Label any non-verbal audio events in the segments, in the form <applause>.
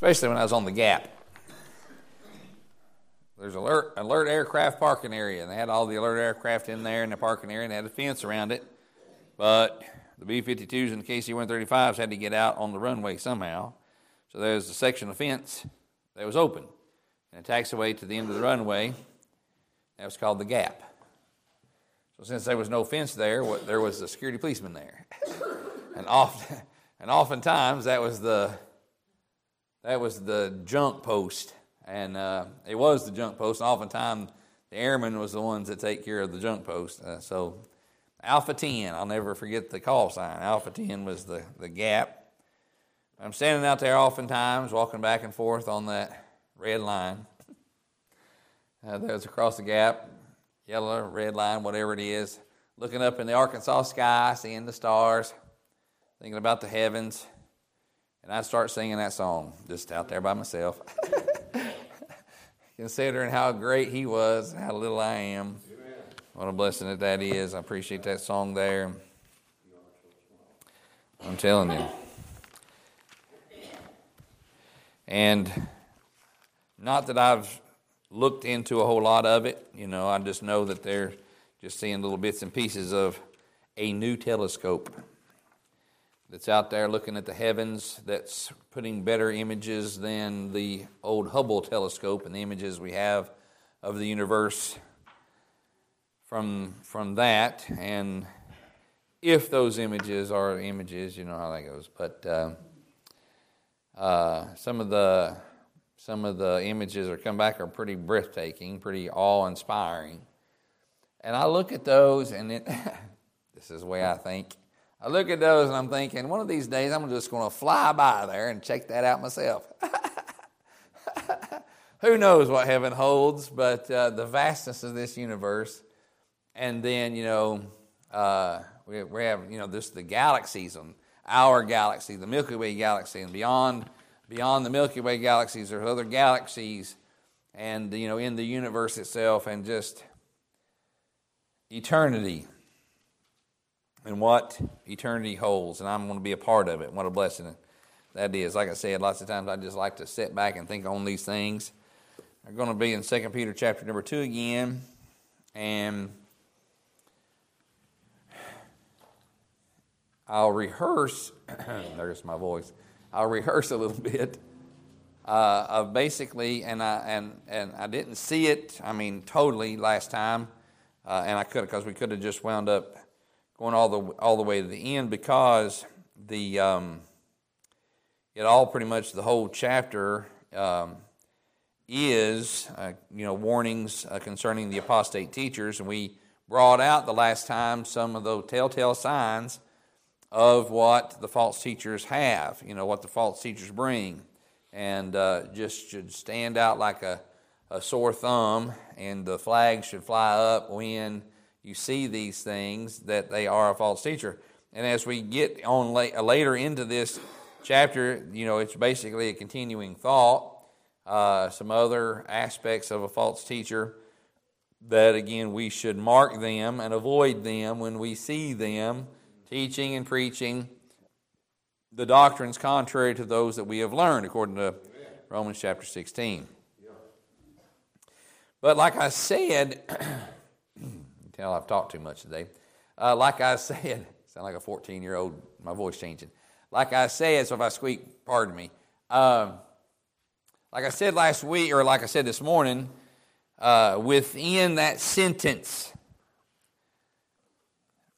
especially when I was on the Gap. There's alert alert aircraft parking area, and they had all the alert aircraft in there in the parking area, and they had a fence around it. But the B-52s and the KC-135s had to get out on the runway somehow. So there was a section of fence that was open, and a taxiway to the end of the runway. That was called the Gap. So since there was no fence there, what, there was a security policeman there, <laughs> and often, and oftentimes that was the that was the junk post and uh, it was the junk post. And oftentimes, the airmen was the ones that take care of the junk post. Uh, so, Alpha 10, I'll never forget the call sign. Alpha 10 was the, the gap. I'm standing out there oftentimes, walking back and forth on that red line. <laughs> Uh, there's across the gap, yellow, red line, whatever it is, looking up in the Arkansas sky, seeing the stars, thinking about the heavens. And I start singing that song just out there by myself. <laughs> considering how great he was and how little I am. What a blessing that that is. I appreciate that song there. I'm telling you. And not that I've looked into a whole lot of it, you know, I just know that they're just seeing little bits and pieces of a new telescope that's out there looking at the heavens that's putting better images than the old Hubble telescope and the images we have of the universe from, from that. And if those images are images, you know how that goes. But uh, uh, some of the some of the images that come back are pretty breathtaking, pretty awe-inspiring. And I look at those, and it, <laughs> this is the way I think. I look at those and I'm thinking, one of these days I'm just going to fly by there and check that out myself. <laughs> Who knows what heaven holds, but uh, the vastness of this universe. And then, you know, uh, we, we have, you know, this the galaxies and our galaxy, the Milky Way galaxy, and beyond beyond the Milky Way galaxies, there's other galaxies, and you know, in the universe itself, and just eternity and what eternity holds, and I'm going to be a part of it. What a blessing that is. Like I said, lots of times I just like to sit back and think on these things. We're going to be in 2 Peter chapter number 2 again, and I'll rehearse, <clears throat> there's my voice, I'll rehearse a little bit uh, of basically, and I, and, and I didn't see it, I mean, totally last time, uh, and I could because we could have just wound up going all the all the way to the end because the um, it all pretty much the whole chapter um, is uh, you know warnings uh, concerning the apostate teachers, and we brought out the last time some of those telltale signs of what the false teachers have. You know what the false teachers bring, and uh, just should stand out like a, a sore thumb, and the flag should fly up when you see these things that they are a false teacher. And as we get on later into this chapter, you know, it's basically a continuing thought. Uh, some other aspects of a false teacher that, again, we should mark them and avoid them when we see them teaching and preaching the doctrines contrary to those that we have learned, according to Romans chapter 16. But like I said, <clears throat> tell I've talked too much today. Uh, like I <laughs> said, sound like a 14 year old, my voice changing. Like I said, so if I squeak, pardon me. Um, like I said last week, or like I said this morning, uh, within that sentence,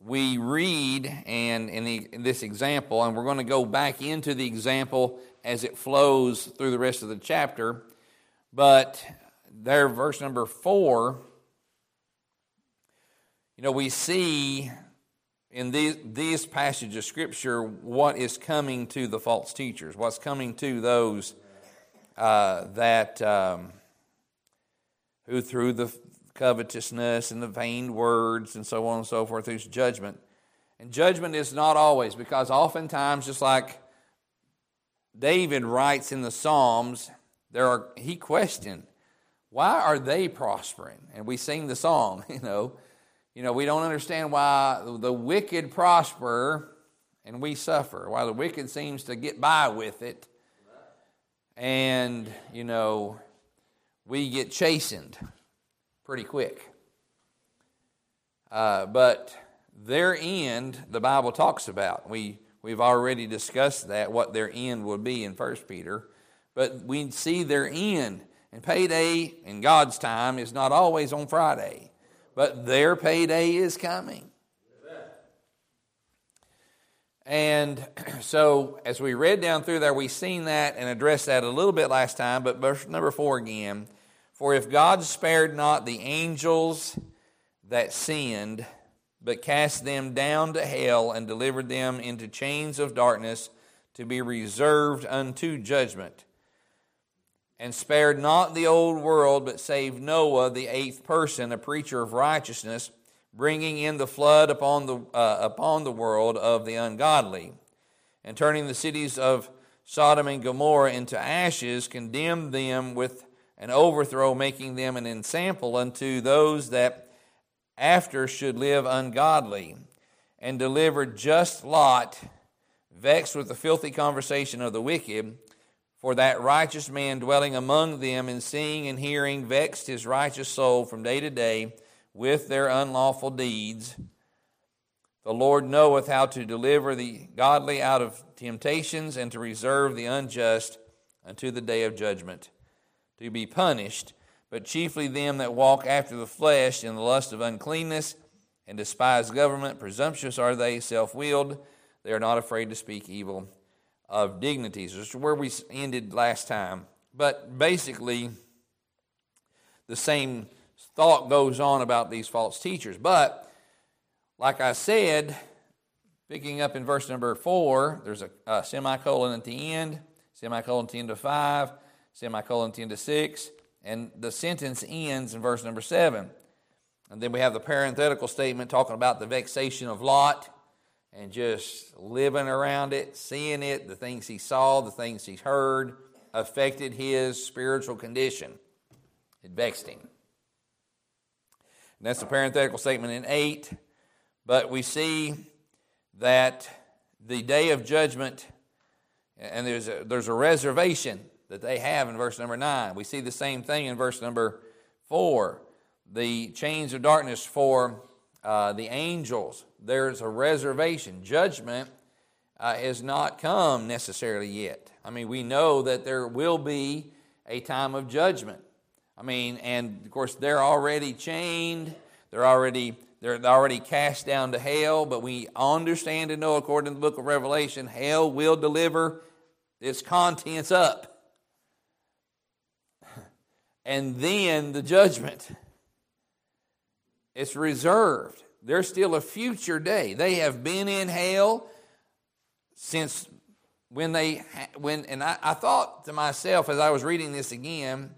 we read, and in, the, in this example, and we're going to go back into the example as it flows through the rest of the chapter. But there, verse number four you know, we see in these, these passages of Scripture what is coming to the false teachers, what's coming to those uh, that um, who through the covetousness and the vain words and so on and so forth, there's judgment. And judgment is not always, because oftentimes, just like David writes in the Psalms, there are he questioned, why are they prospering? And we sing the song, <laughs> you know, you know, we don't understand why the wicked prosper and we suffer, why the wicked seems to get by with it. and, you know, we get chastened pretty quick. Uh, but their end, the Bible talks about. We, we've already discussed that, what their end would be in 1 Peter. But we see their end. And payday in God's time is not always on Friday, but their payday is coming. And <clears throat> so, as we read down through there, we've seen that and addressed that a little bit last time, but verse number four again. For if God spared not the angels that sinned, but cast them down to hell and delivered them into chains of darkness to be reserved unto judgment, and spared not the old world, but saved Noah, the eighth person, a preacher of righteousness bringing in the flood upon the, uh, upon the world of the ungodly, and turning the cities of Sodom and Gomorrah into ashes, condemned them with an overthrow, making them an ensample unto those that after should live ungodly, and delivered just Lot, vexed with the filthy conversation of the wicked. For that righteous man dwelling among them and seeing and hearing vexed his righteous soul from day to day with their unlawful deeds. The Lord knoweth how to deliver the godly out of temptations and to reserve the unjust unto the day of judgment, to be punished, but chiefly them that walk after the flesh in the lust of uncleanness and despise government. Presumptuous are they, self willed. They are not afraid to speak evil of dignities. This is where we ended last time. But basically, the same thought goes on about these false teachers. But, like I said, picking up in verse number four, there's a, a semicolon at the end, semicolon 10 to 5, semicolon 10 to 6, and the sentence ends in verse number 7. And then we have the parenthetical statement talking about the vexation of Lot and just living around it, seeing it, the things he saw, the things he heard affected his spiritual condition. It vexed him. And that's a parenthetical statement in 8. But we see that the day of judgment, and there's a, there's a reservation that they have in verse number 9. We see the same thing in verse number 4. The chains of darkness for uh, the angels, there's a reservation. Judgment uh, has not come necessarily yet. I mean, we know that there will be a time of judgment. I mean, and of course, they're already chained. They're already they're already cast down to hell. But we understand and know, according to the book of Revelation, hell will deliver its contents up. <laughs> And then the judgment. It's reserved. There's still a future day. They have been in hell since when they when and I, I thought to myself as I was reading this again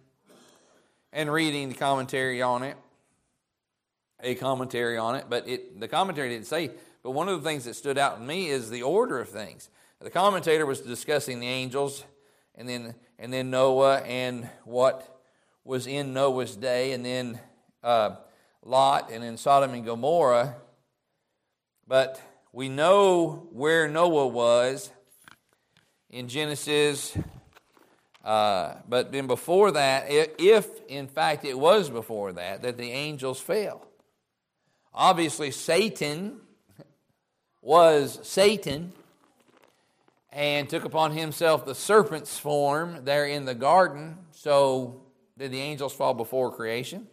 and reading the commentary on it, a commentary on it, but it, the commentary didn't say. But one of the things that stood out to me is the order of things. The commentator was discussing the angels, and then and then Noah and what was in Noah's day, and then uh, Lot, and in Sodom and Gomorrah. But we know where Noah was in Genesis uh, but then before that, if in fact it was before that, that the angels fell. Obviously, Satan was Satan and took upon himself the serpent's form there in the garden. So, did the angels fall before creation?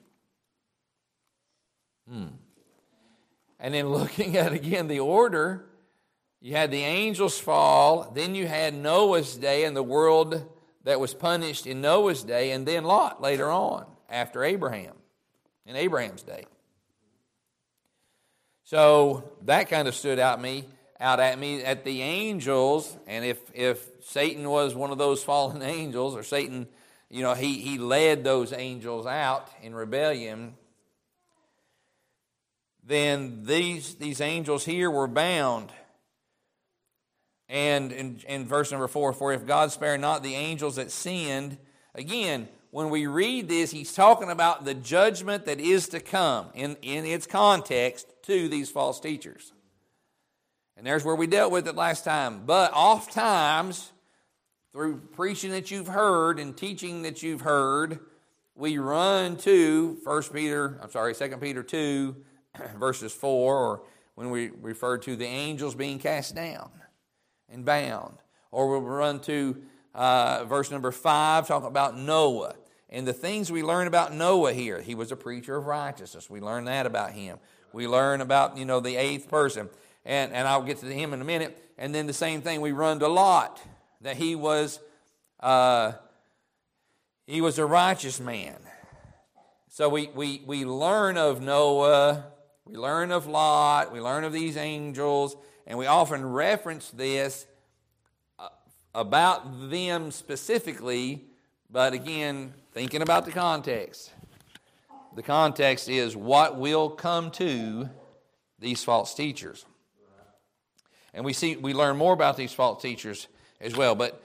Hmm. And then <laughs> looking at again the order, you had the angels fall, then you had Noah's day and the world that was punished in Noah's day, and then Lot later on, after Abraham, in Abraham's day. So that kind of stood out me out at me at the angels, and if if Satan was one of those <laughs> fallen angels, or Satan, you know, he he led those angels out in rebellion, then these these angels here were bound and in, in verse number four, for if God spare not the angels that sinned, again, when we read this, he's talking about the judgment that is to come in, in its context to these false teachers. And there's where we dealt with it last time. But oftentimes, through preaching that you've heard and teaching that you've heard, we run to 1 Peter, I'm sorry, 2 Peter 2, <clears throat> verses 4, or when we refer to the angels being cast down and bound. Or we'll run to uh, verse number 5, talking about Noah. And the things we learn about Noah here, he was a preacher of righteousness. We learn that about him. We learn about, you know, the eighth person. And, and I'll get to him in a minute. And then the same thing we run to Lot, that he was, uh, he was a righteous man. So we, we, we learn of Noah, we learn of Lot, we learn of these angels, and we often reference this uh, about them specifically, but again, thinking about the context. The context is what will come to these false teachers. And we see we learn more about these false teachers as well, but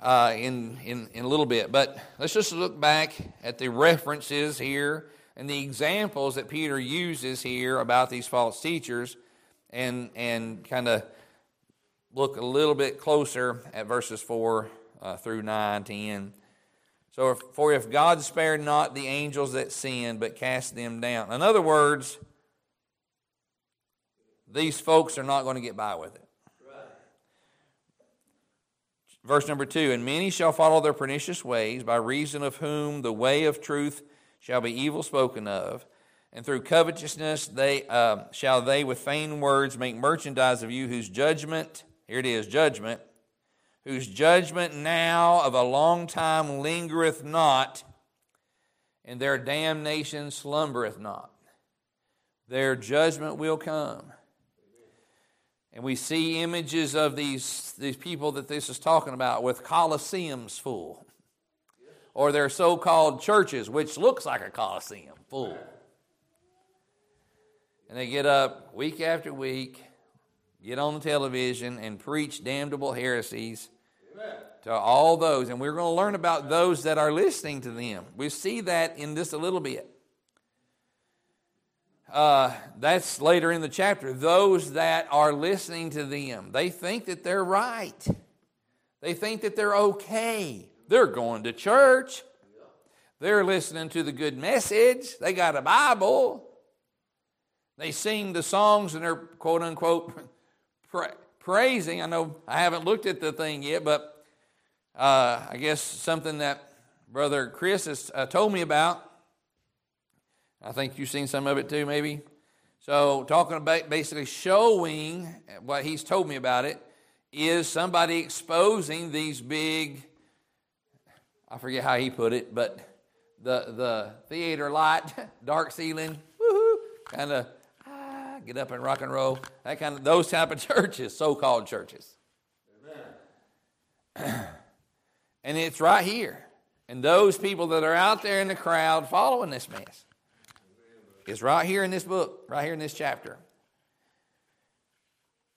uh, in, in, in a little bit. But let's just look back at the references here and the examples that Peter uses here about these false teachers and, and kind of look a little bit closer at verses 4 uh, through 9, 10. So, if, for if God spared not the angels that sinned, but cast them down. In other words, these folks are not going to get by with it. Verse number two And many shall follow their pernicious ways, by reason of whom the way of truth shall be evil spoken of. And through covetousness they uh, shall they with vain words make merchandise of you, whose judgment, here it is, judgment, whose judgment now of a long time lingereth not, and their damnation slumbereth not. Their judgment will come. And we see images of these, these people that this is talking about with coliseums full, or their so called churches, which looks like a coliseum full. And they get up week after week get on the television and preach damnable heresies Amen. to all those. And we're going to learn about those that are listening to them. We see that in just a little bit. Uh, that's later in the chapter. Those that are listening to them, they think that they're right. They think that they're okay. They're going to church. They're listening to the good message. They got a Bible. They sing the songs and they're quote unquote <laughs> pra- praising. I know I haven't looked at the thing yet, but uh, I guess something that Brother Chris has uh, told me about. I think you've seen some of it too, maybe. So, talking about basically showing what he's told me about it is somebody exposing these big, I forget how he put it, but the, the theater light, <laughs> dark ceiling, woohoo, kind of ah, get up and rock and roll. That kind of those type of <laughs> churches, so-called churches. <clears throat> and it's right here. And those people that are out there in the crowd following this mess. It's right here in this book, right here in this chapter.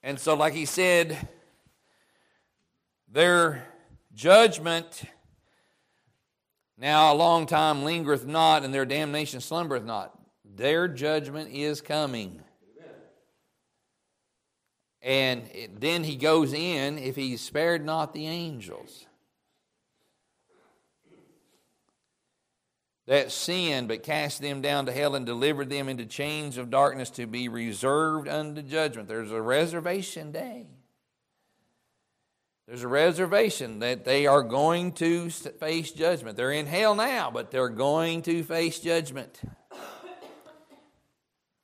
And so, like he said, their judgment now a long time lingereth not, and their damnation slumbereth not. Their judgment is coming. And then he goes in, if he spared not the angels that sinned, but cast them down to hell and delivered them into chains of darkness to be reserved unto judgment. There's a reservation day. There's a reservation that they are going to face judgment. They're in hell now, but they're going to face judgment.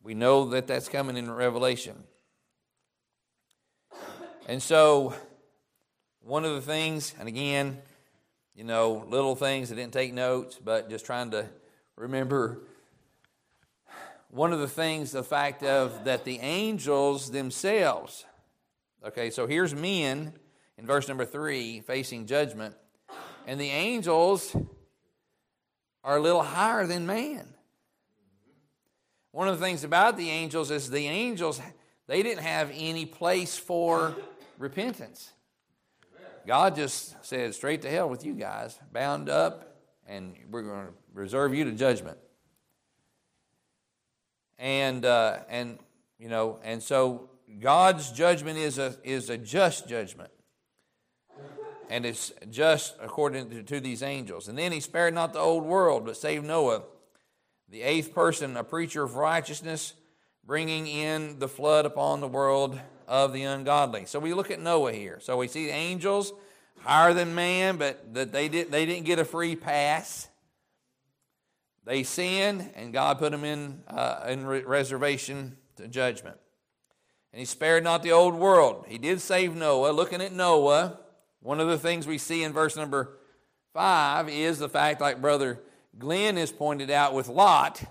We know that that's coming in Revelation. And so, one of the things, and again, you know, little things, I didn't take notes, but just trying to remember one of the things, the fact of that the angels themselves, okay, so here's men in verse number three facing judgment, and the angels are a little higher than man. One of the things about the angels is the angels, they didn't have any place for repentance. God just said, straight to hell with you guys, bound up, and we're going to reserve you to judgment. And, uh, and you know, and so God's judgment is a, is a just judgment. And is just according to, to these angels. And then he spared not the old world, but saved Noah, the eighth person, a preacher of righteousness, bringing in the flood upon the world of the ungodly. So we look at Noah here. So we see angels higher than man, but that they did they didn't get a free pass. They sinned, and God put them in uh, in re- reservation to judgment. And He spared not the old world. He did save Noah. Looking at Noah, one of the things we see in verse number five is the fact, like Brother Glenn has pointed out with Lot,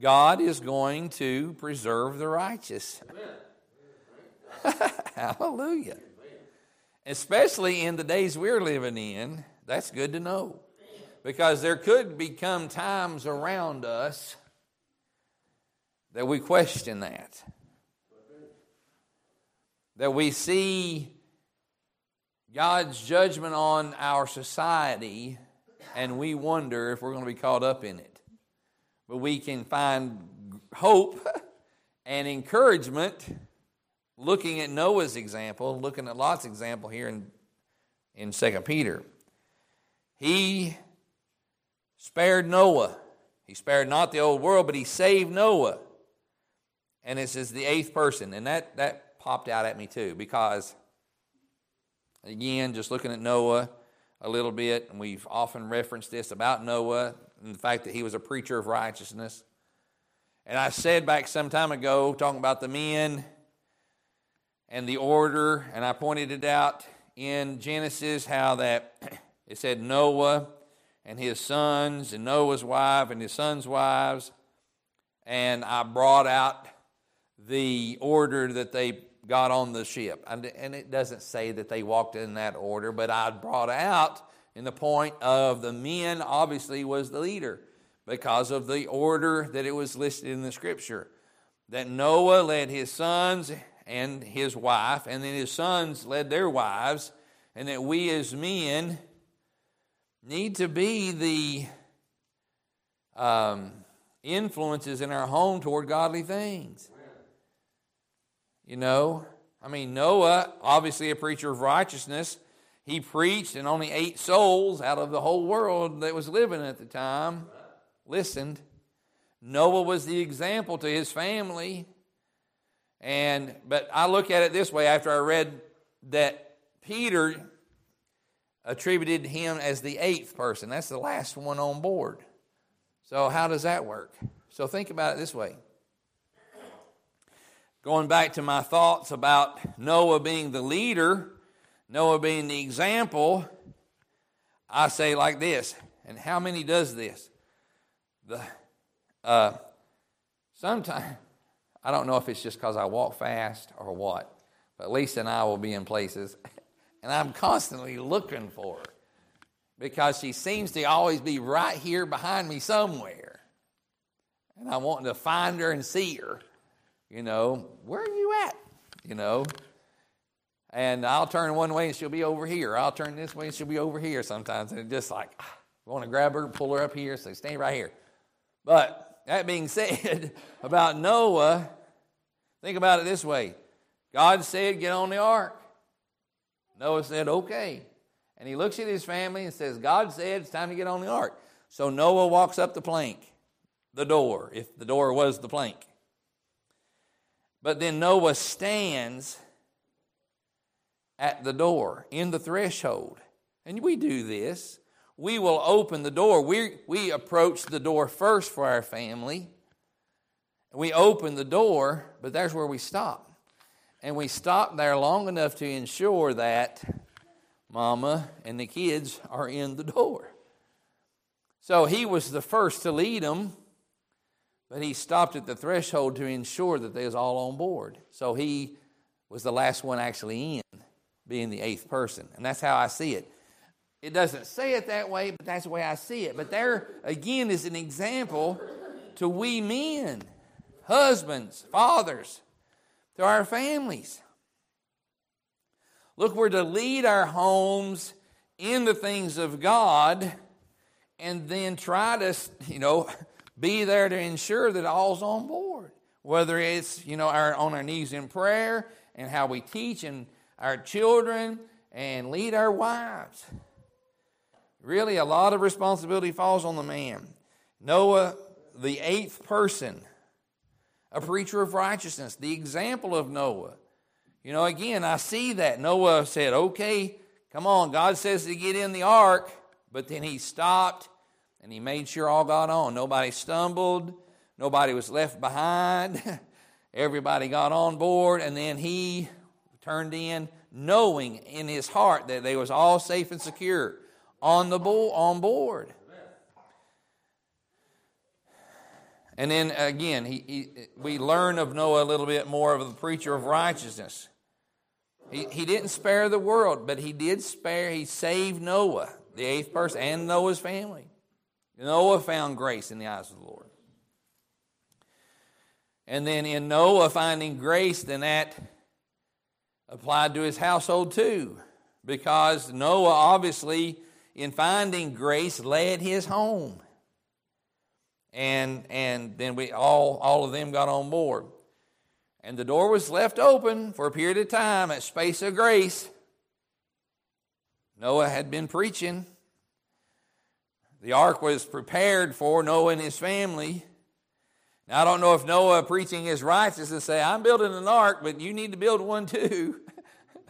God is going to preserve the righteous. <laughs> Hallelujah. Especially in the days we're living in, that's good to know. Because there could become times around us that we question that that we see God's judgment on our society and we wonder if we're going to be caught up in it. But we can find hope and encouragement looking at Noah's example, looking at Lot's example here in, in 2 Peter. He spared Noah. He spared not the old world, but he saved Noah. And this is the eighth person. And that, that popped out at me too because, again, just looking at Noah a little bit, and we've often referenced this about Noah and the fact that he was a preacher of righteousness. And I said back some time ago, talking about the men and the order, and I pointed it out in Genesis how that <clears throat> it said Noah and his sons, and Noah's wife and his sons' wives, and I brought out the order that they got on the ship. And, it doesn't say that they walked in that order, but I brought out in the point of the men obviously was the leader because of the order that it was listed in the scripture. That Noah led his sons and his wife, and then his sons led their wives, and that we as men need to be the um, influences in our home toward godly things. You know, I mean, Noah, obviously a preacher of righteousness, he preached, and only eight souls out of the whole world that was living at the time listened. Noah was the example to his family. And but I look at it this way after I read that Peter attributed him as the eighth person. That's the last one on board. So how does that work? So think about it this way. Going back to my thoughts about Noah being the leader, Noah being the example, I say like this, and how many does this? The uh, sometimes I don't know if it's just because I walk fast or what, but Lisa and I will be in places, <laughs> and I'm constantly looking for her because she seems to always be right here behind me somewhere, and I'm wanting to find her and see her. You know, where are you at? You know, and I'll turn one way and she'll be over here. I'll turn this way and she'll be over here sometimes. And it's just like, ah, I want to grab her, pull her up here, say, stay right here. But that being <laughs> said, about Noah, think about it this way God said, get on the ark. Noah said, okay. And he looks at his family and says, God said it's time to get on the ark. So Noah walks up the plank, the door, if the door was the plank. But then Noah stands at the door, in the threshold. And we do this. We will open the door. We, we approach the door first for our family. We open the door, but there's where we stop. And we stop there long enough to ensure that mama and the kids are in the door. So he was the first to lead them but he stopped at the threshold to ensure that they was all on board. So he was the last one actually in, being the eighth person. And that's how I see it. It doesn't say it that way, but that's the way I see it. But there again is an example to we men, husbands, fathers, to our families. Look, we're to lead our homes in the things of God and then try to, you know, be there to ensure that all's on board. Whether it's, you know, our, on our knees in prayer and how we teach and our children, and lead our wives. Really, a lot of responsibility falls on the man. Noah, the eighth person, a preacher of righteousness, the example of Noah. You know, again, I see that. Noah said, okay, come on, God says to get in the ark, but then he stopped and he made sure all got on. Nobody stumbled, nobody was left behind. <laughs> Everybody got on board, and then he turned in, knowing in his heart that they was all safe and secure on the bull on board. And then again, he, he, we learn of Noah a little bit more of the preacher of righteousness. He, he didn't spare the world, but he did spare, he saved Noah, the eighth person, and Noah's family. Noah found grace in the eyes of the Lord. And then in Noah finding grace, then that applied to his household too. Because Noah obviously, in finding grace, led his home. And, and then we all, all of them got on board. And the door was left open for a period of time at space of grace. Noah had been preaching. The ark was prepared for Noah and his family. Now, I don't know if Noah preaching his righteousness say, I'm building an ark, but you need to build one too.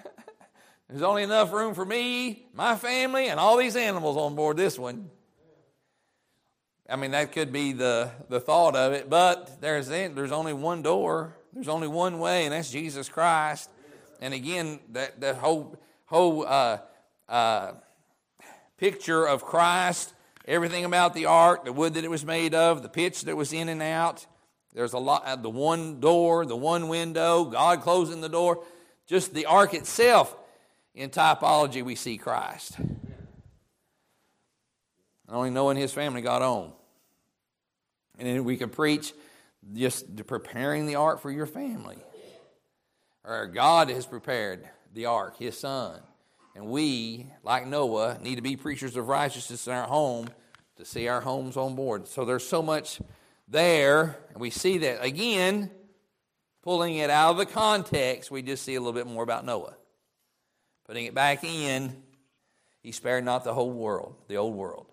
<laughs> There's only enough room for me, my family, and all these animals on board this one. I mean, that could be the, the thought of it, but there's, there's only one door. There's only one way, and that's Jesus Christ. And again, that, that whole, whole uh, uh, picture of Christ everything about the ark, the wood that it was made of, the pitch that was in and out. There's a lot, uh, the one door, the one window, God closing the door. Just the ark itself, in typology, we see Christ. And only knowing his family got on. And then we can preach just preparing the ark for your family. Or God has prepared the ark, his son. And we, like Noah, need to be preachers of righteousness in our home to see our homes on board. So there's so much there. And we see that again, pulling it out of the context, we just see a little bit more about Noah. Putting it back in, he spared not the whole world, the old world.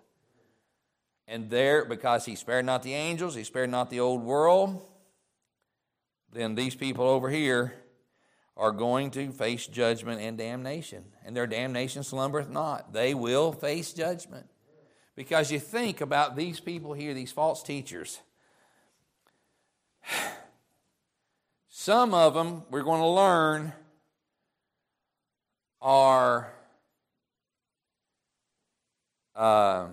And there, because he spared not the angels, he spared not the old world, then these people over here are going to face judgment and damnation. And their damnation slumbereth not. They will face judgment. Because you think about these people here, these false teachers. <sighs> Some of them, we're going to learn, are uh,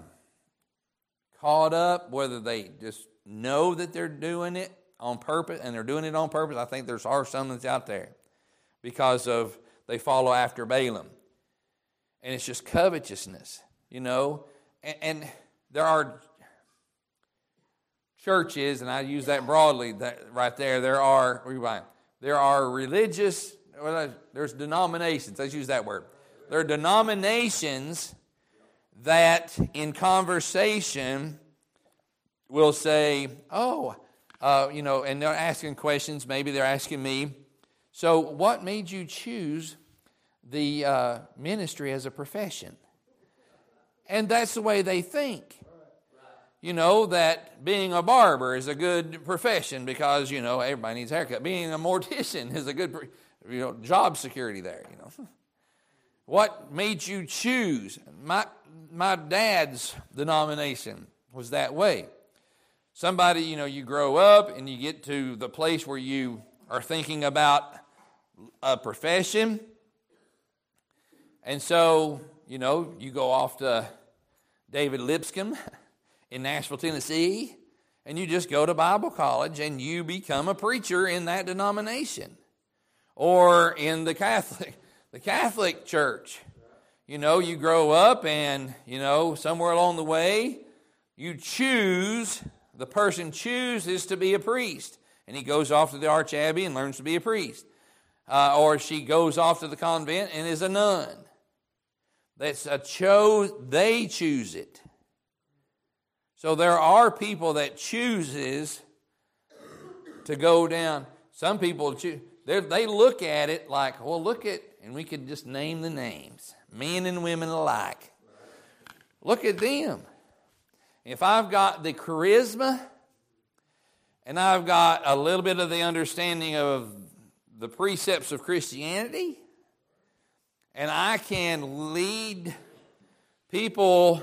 caught up, whether they just know that they're doing it on purpose and they're doing it on purpose. I think there's are some that's out there because of they follow after Balaam. And it's just covetousness, you know. And, and there are churches, and I use that broadly that right there. There are. There are religious. Well, there's denominations. Let's use that word. There are denominations that, in conversation, will say, "Oh, uh, you know," and they're asking questions. Maybe they're asking me, so, what made you choose the uh, ministry as a profession? And that's the way they think. You know, that being a barber is a good profession because, you know, everybody needs a haircut. Being a mortician is a good, you know, job security there, you know. <laughs> What made you choose? My, my dad's denomination was that way. Somebody, you know, you grow up and you get to the place where you are thinking about a profession. And so, you know, you go off to David Lipscomb in Nashville, Tennessee, and you just go to Bible college and you become a preacher in that denomination. Or in the Catholic, the Catholic Church. You know, you grow up and, you know, somewhere along the way, you choose, the person chooses to be a priest. And he goes off to the Arch Abbey and learns to be a priest uh, or she goes off to the convent and is a nun. That's a chose, they choose it. So there are people that chooses to go down. Some people choose, they look at it like, well, look at, and we could just name the names, men and women alike. Look at them. If I've got the charisma and I've got a little bit of the understanding of the precepts of Christianity, and I can lead people,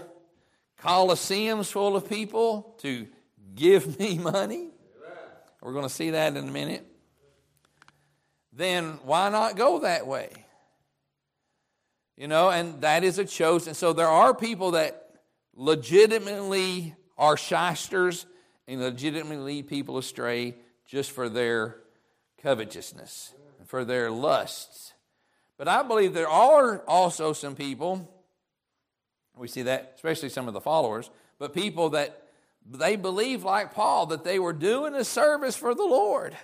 coliseums full of people, to give <laughs> me money, we're going to see that in a minute, then why not go that way? You know, and that is a chosen. So there are people that legitimately are shysters and legitimately lead people astray just for their covetousness, for their lusts. But I believe there are also some people, we see that, especially some of the followers, but people that they believe, like Paul, that they were doing a service for the Lord.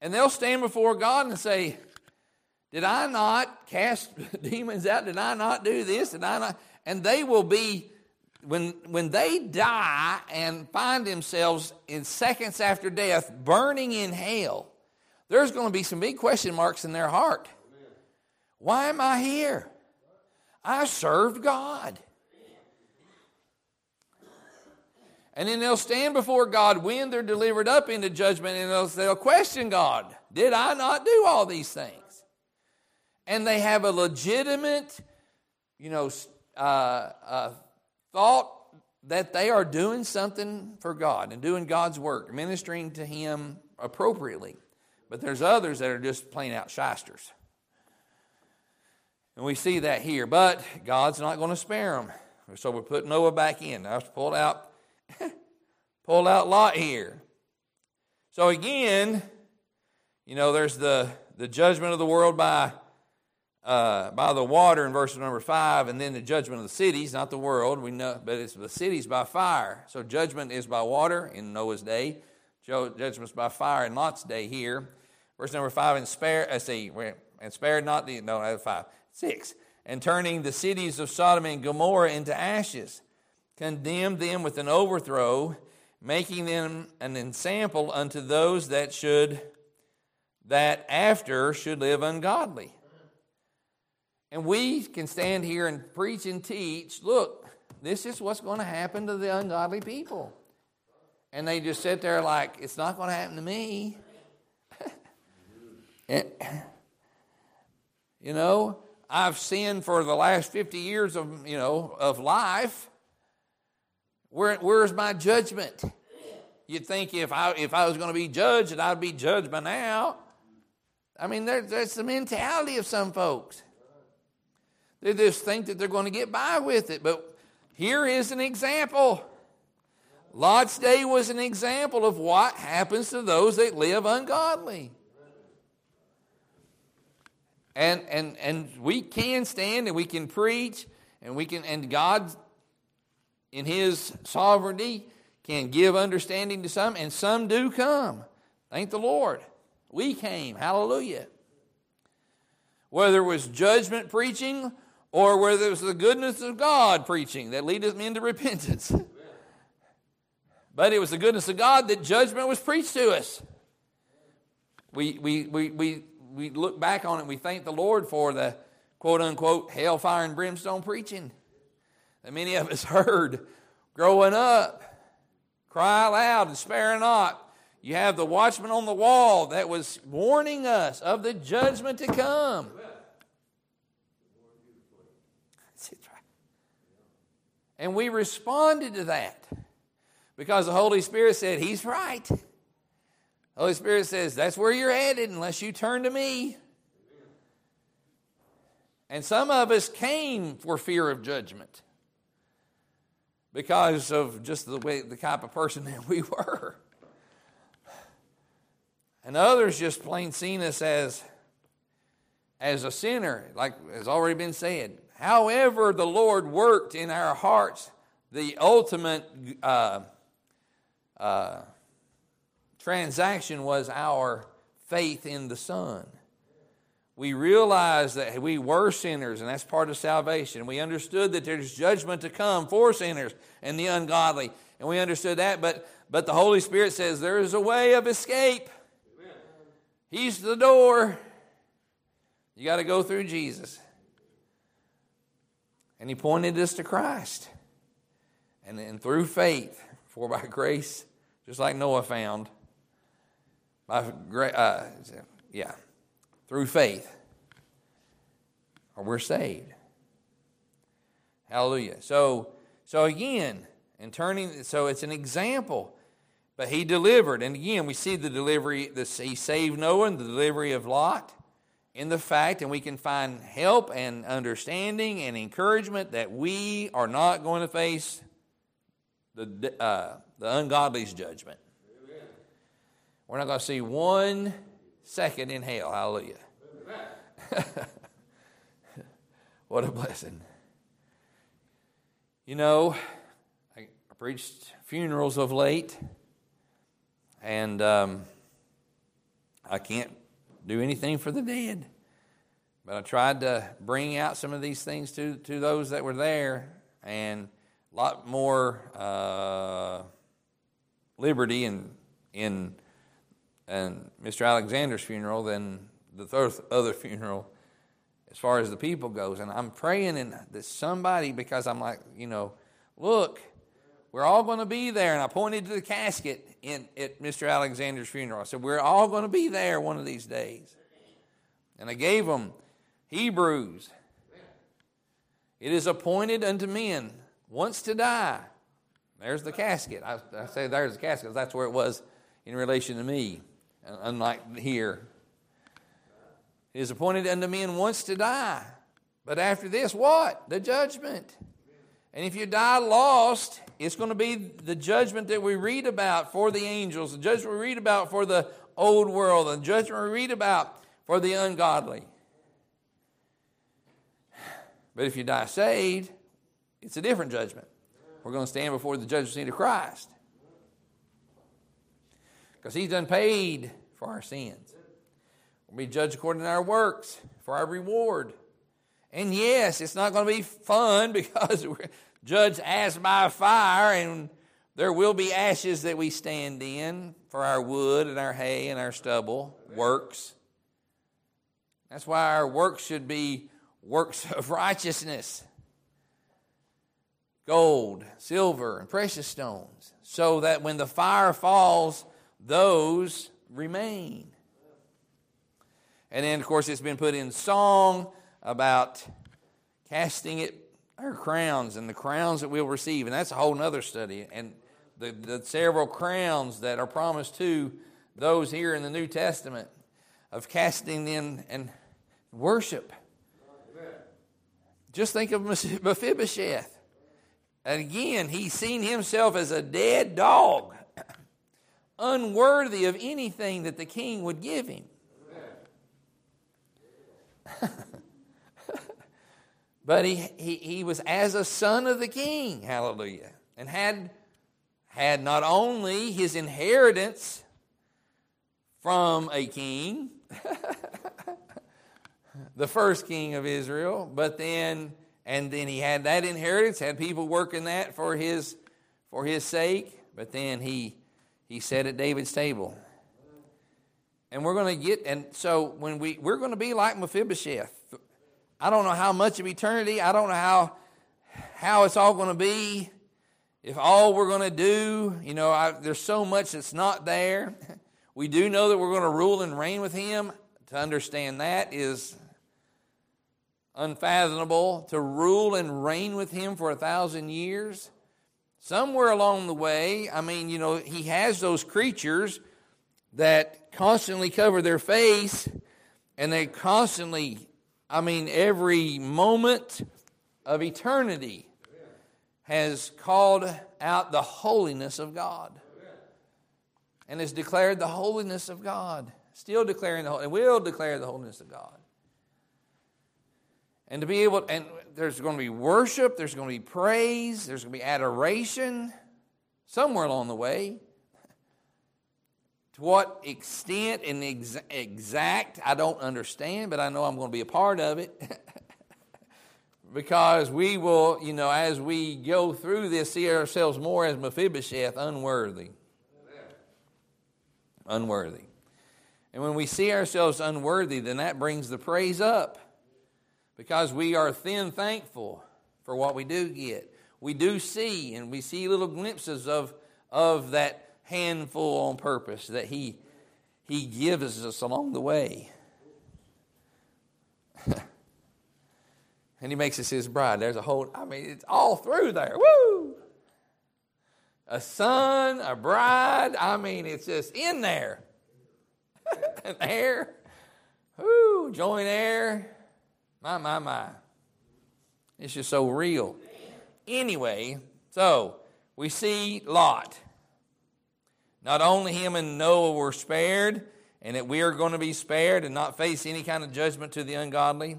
And they'll stand before God and say, did I not cast <laughs> demons out? Did I not do this? Did I not? And they will be, when, when they die and find themselves in seconds after death burning in hell, there's going to be some big question marks in their heart. Why am I here? I served God. And then they'll stand before God when they're delivered up into judgment and they'll, they'll question God Did I not do all these things? and they have a legitimate, you know, uh, uh, thought that they are doing something for God and doing God's work, ministering to Him appropriately. But there's others that are just plain out shysters. And we see that here. But God's not going to spare them. So we put Noah back in. I pulled out, <laughs> pulled out Lot here. So again, you know, there's the, the judgment of the world by uh, by the water in verse number five, and then the judgment of the cities, not the world. We know, but it's the cities by fire. So judgment is by water in Noah's day. Judgment's by fire in Lot's day here. Verse number five, and spare. I see, and spared not the no, no five, six, and turning the cities of Sodom and Gomorrah into ashes, condemned them with an overthrow, making them an ensample unto those that should that after should live ungodly. And we can stand here and preach and teach look, this is what's going to happen to the ungodly people. And they just sit there like, it's not going to happen to me. <laughs> you know, I've sinned for the last 50 years of, you know, of life. Where, where's my judgment? You'd think if I, if I was going to be judged, I'd be judged by now. I mean, there, that's the mentality of some folks. They just think that they're going to get by with it. But here is an example. Lot's day was an example of what happens to those that live ungodly. And, and, and we can stand and we can preach and we can and God in his sovereignty can give understanding to some and some do come. Thank the Lord. We came. Hallelujah. Whether it was judgment preaching or whether was the goodness of God preaching that leadeth me into repentance. But it was the goodness of God that judgment was preached to us. We, we, we, we, we look back on it and we thank the Lord for the quote unquote hellfire and brimstone preaching that many of us <laughs> heard growing up. Cry loud and spare not. You have the watchman on the wall that was warning us of the judgment to come. And we responded to that because the Holy Spirit said, He's right. The Holy Spirit says, That's where you're headed unless you turn to me. And some of us came for fear of judgment because of just the way the type of person <laughs> that we were. And others just plain seen us as, as a sinner, like has already been said. However, the Lord worked in our hearts the ultimate uh, uh, transaction was our faith in the Son. We realized that we were sinners, and that's part of salvation. We understood that there's judgment to come for sinners and the ungodly, and we understood that. But but the Holy Spirit says there is a way of escape. Amen. He's the door. You got to go through Jesus. And he pointed us to Christ. And then through faith, for by grace, just like Noah found, by uh, yeah, through faith, or we're saved. Hallelujah. So, so again, and turning, so it's an example. But he delivered, and again, we see the delivery. He saved Noah and the delivery of Lot in the fact, and we can find help and understanding and encouragement that we are not going to face the, uh, the ungodly's judgment. Amen. We're not going to see one second in hell. Hallelujah. <laughs> what a blessing. You know, I preached funerals of late, and um, I can't do anything for the dead. But I tried to bring out some of these things to, to those that were there, and a lot more uh, liberty in, in, in Mr. Alexander's funeral than the other funeral as far as the people goes. And I'm praying that somebody, because I'm like, you know, look, we're all going to be there. And I pointed to the casket in, at Mr. Alexander's funeral. I said, we're all going to be there one of these days. And I gave them Hebrews. It is appointed unto men once to die. There's the casket. I, I say there's the casket. That's where it was in relation to me, unlike here. It is appointed unto men once to die. But after this, what? The judgment. And if you die lost, it's going to be the judgment that we read about for the angels, the judgment we read about for the old world, the judgment we read about for the ungodly. But if you die saved, it's a different judgment. We're going to stand before the judgment seat of Christ. Because he's unpaid for our sins. We'll be judged according to our works for our reward. And yes, it's not going to be fun <laughs> because we're judged as by fire, and there will be ashes that we stand in for our wood and our hay and our stubble works. That's why our works should be works <laughs> of righteousness gold, silver, and precious stones, so that when the fire falls, those remain. And then, of course, it's been put in song about casting it our crowns and the crowns that we'll receive. And that's a whole other study. And the, the several crowns that are promised to those here in the New Testament of casting them and worship. Just think of Mephibosheth. And again, he's seen himself as a dead dog, unworthy of anything that the king would give him. <laughs> but he, he, he was as a son of the king, hallelujah, and had, had not only his inheritance from a king, <laughs> the first king of Israel, but then and then he had that inheritance, had people working that for his for his sake, but then he he sat at David's table. And we're going to get and so when we we're going to be like Mephibosheth. I don't know how much of eternity, I don't know how how it's all going to be. If all we're going to do, you know, I, there's so much that's not there. <laughs> We do know that we're going to rule and reign with him. To understand that is unfathomable to rule and reign with him for a thousand years. Somewhere along the way, I mean, you know, he has those creatures that constantly cover their face and they constantly, I mean, every moment of eternity has called out the holiness of God and has declared the holiness of God. Still declaring the and will declare the holiness of God and to be able and there's going to be worship there's going to be praise there's going to be adoration somewhere along the way to what extent and ex- exact i don't understand but i know i'm going to be a part of it. <laughs> Because we will you know as we go through this see ourselves more as mephibosheth unworthy. Unworthy. And when we see ourselves unworthy, then that brings the praise up. Because we are then thankful for what we do get. We do see, and we see little glimpses of, of that handful on purpose that He, he gives us along the way. <laughs> and He makes us His bride. There's a whole, I mean, it's all through there. Woo! A son, a bride. I mean, it's just in there. <laughs> an heir. Whoo, joint heir. My, my, my. It's just so real. Anyway, so we see Lot. Not only him and Noah were spared, and that we are going to be spared and not face any kind of judgment to the ungodly,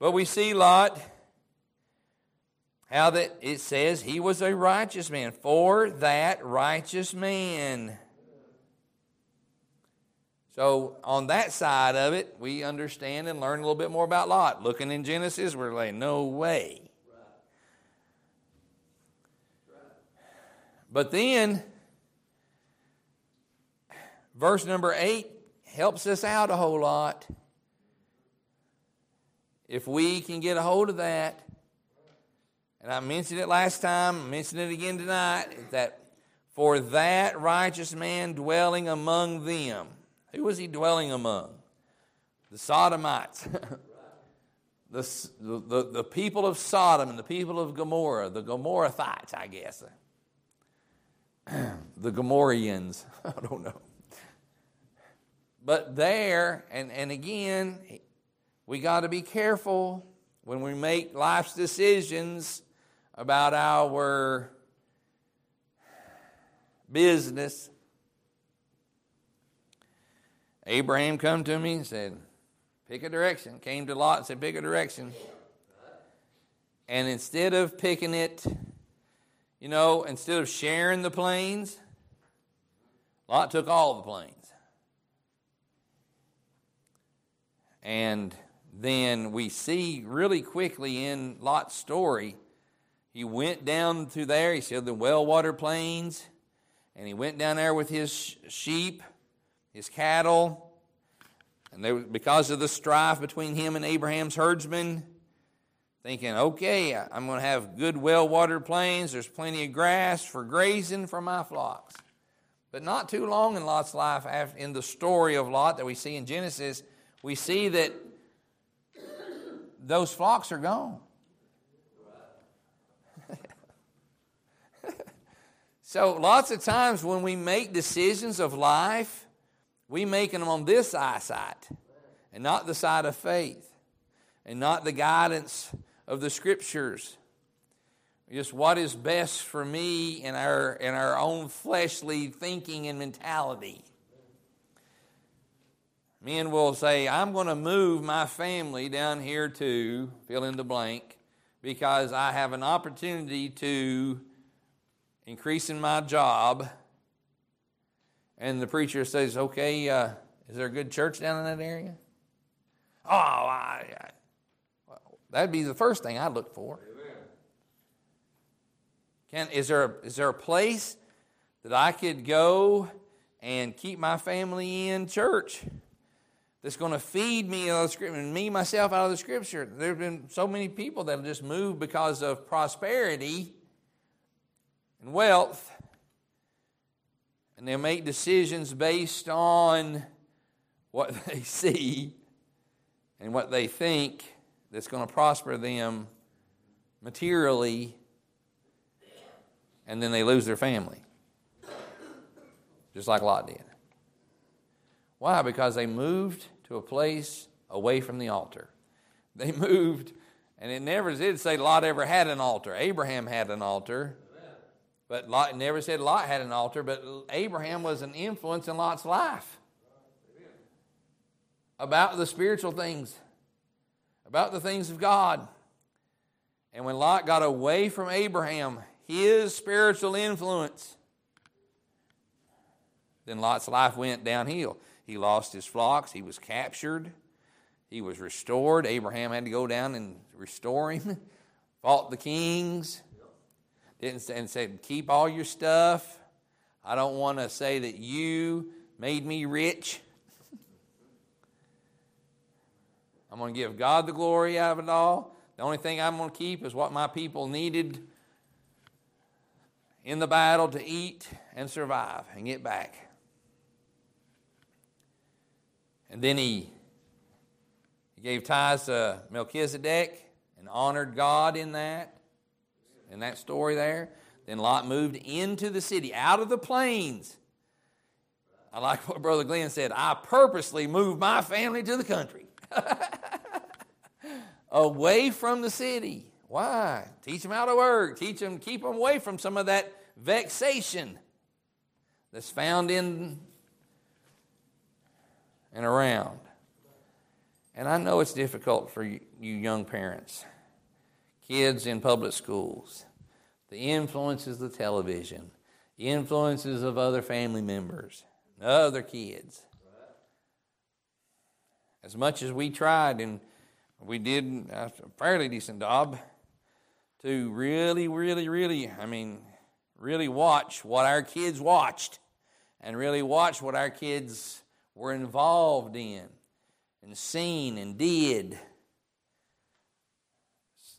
but we see Lot, how that it says he was a righteous man. For that righteous man. So, on that side of it, we understand and learn a little bit more about Lot. Looking in Genesis, we're like, no way. But then, verse number 8 helps us out a whole lot. If we can get a hold of that, and I mentioned it last time, I mentioned it again tonight, that for that righteous man dwelling among them, who was he dwelling among? The Sodomites. <laughs> the, the, the people of Sodom and the people of Gomorrah, the Gomorrathites, I guess. <clears throat> the Gomorrians, <laughs> I don't know. But there, and, and again, we got to be careful when we make life's decisions about our business Abraham come to me and said, pick a direction. Came to Lot and said, pick a direction. And instead of picking it, you know, instead of sharing the plains, Lot took all the plains. And then we see really quickly in Lot's story, he went down through there. He said the well water plains, and he went down there with his sheep his cattle. And because of the strife between him and Abraham's herdsmen, thinking, okay, I'm going to have good, well watered plains. There's plenty of grass for grazing for my flocks. But not too long in Lot's life, in the story of Lot that we see in Genesis, we see that those flocks are gone. <laughs> so, lots of times when we make decisions of life, we making them on this eyesight and not the side of faith and not the guidance of the scriptures. Just what is best for me in our in our own fleshly thinking and mentality. Men will say, I'm going to move my family down here to fill in the blank because I have an opportunity to increase in my job and the preacher says, okay, uh, is there a good church down in that area? Oh, I, I, well, that'd be the first thing I'd look for. Can, is, there a, is there a place that I could go and keep my family in church that's going to feed me out of the scripture and me myself out of the scripture? There have been so many people that have just moved because of prosperity and wealth and they'll make decisions based on what <laughs> they see and what they think that's going to prosper them materially, and then they lose their family, just like Lot did. Why? Because they moved to a place away from the altar. <laughs> They moved, and it never did say Lot ever had an altar. Abraham had an altar. But Lot never said Lot had an altar, but Abraham was an influence in Lot's life about the spiritual things, about the things of God. And when Lot got away from Abraham, his spiritual influence, then Lot's life went downhill. He lost his flocks, he was captured, he was restored. Abraham had to go down and restore him, <laughs> fought the kings didn't and said, Keep all your stuff. I don't want to say that you made me rich. <laughs> I'm going to give God the glory out of it all. The only thing I'm going to keep is what my people needed in the battle to eat and survive and get back. And then he, he gave tithes to Melchizedek and honored God in that, in that story there. Then Lot moved into the city, out of the plains. I like what Brother Glenn said. I purposely moved my family to the country, <laughs> away from the city. Why? Teach them how to work. Teach them, keep them away from some of that vexation that's found in and around. And I know it's difficult for you, young parents, kids in public schools, the influences of television, the influences of other family members, other kids. As much as we tried, and we did a fairly decent job to really, really, really, I mean, really watch what our kids watched and really watch what our kids were involved in and seen and did,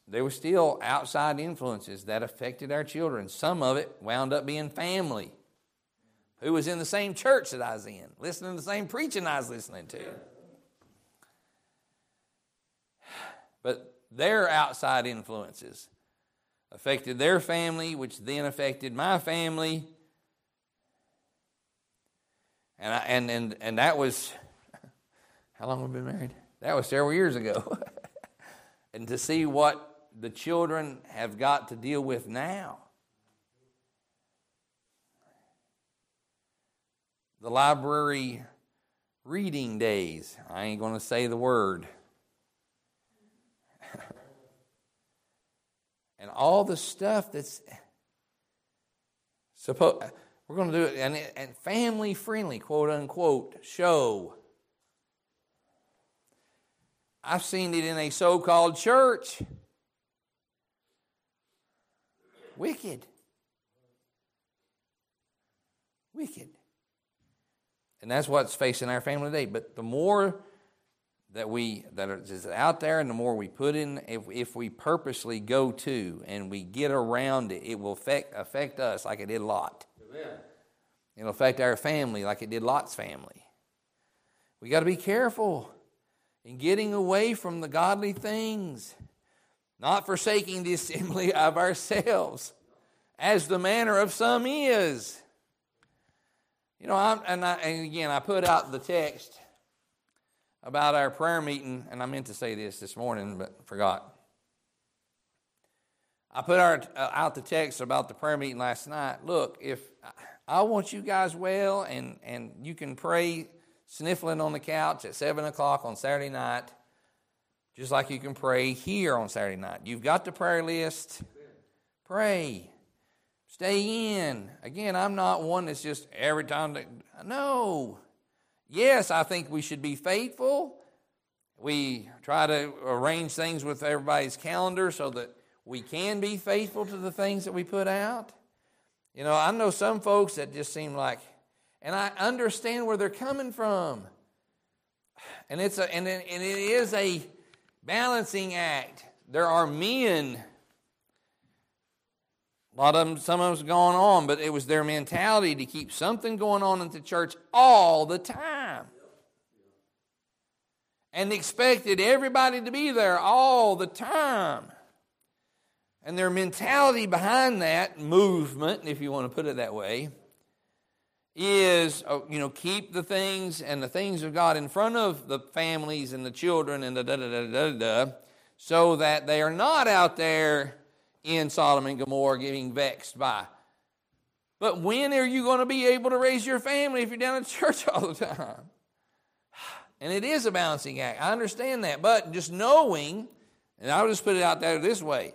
there were still outside influences that affected our children. Some of it wound up being family who was in the same church that I was in, listening to the same preaching I was listening to. But their outside influences affected their family, which then affected my family. And, I, and, and, and that was <laughs> how long have we been married? That was several years ago. <laughs> and to see what the children have got to deal with now. The library reading days. I ain't going to say the word. <laughs> and all the stuff that's supposed we're going to do it and, and family friendly quote unquote show I've seen it in a so called church. Wicked. Wicked. And that's what's facing our family today. But the more that we that is out there and the more we put in if, if we purposely go to and we get around it it will affect, affect us like it did lot. It'll affect our family like it did lot's family we got to be careful in getting away from the godly things, not forsaking the <laughs> assembly of ourselves, as the manner of some is. You know, I'm, and, I, and again, I put out the text about our prayer meeting, and I meant to say this this morning, but forgot. I put our, uh, out the text about the prayer meeting last night. Look, if I want you guys well, and, and you can pray sniffling on the couch at 7 o'clock on Saturday night, just like you can pray here on Saturday night. You've got the prayer list. Pray. Stay in. Again, I'm not one that's just every time. That, no. Yes, I think we should be faithful. We try to arrange things with everybody's calendar so that we can be faithful to the things that we put out. You know, I know some folks that just seem like, and I understand where they're coming from. And it's a and it, and it is a balancing act. There are men. A lot of them, some of them's going on, but it was their mentality to keep something going on at the church all the time. And expected everybody to be there all the time. And their mentality behind that movement, if you want to put it that way, is, uh, you know, keep the things and the things of God in front of the families and the children and the da da da da da da, so that they are not out there in Sodom and Gomorrah getting vexed by. But when are you going to be able to raise your family if you're down at church <laughs> all the time? And it is a balancing act. I understand that. But just knowing, and I'll just put it out there this way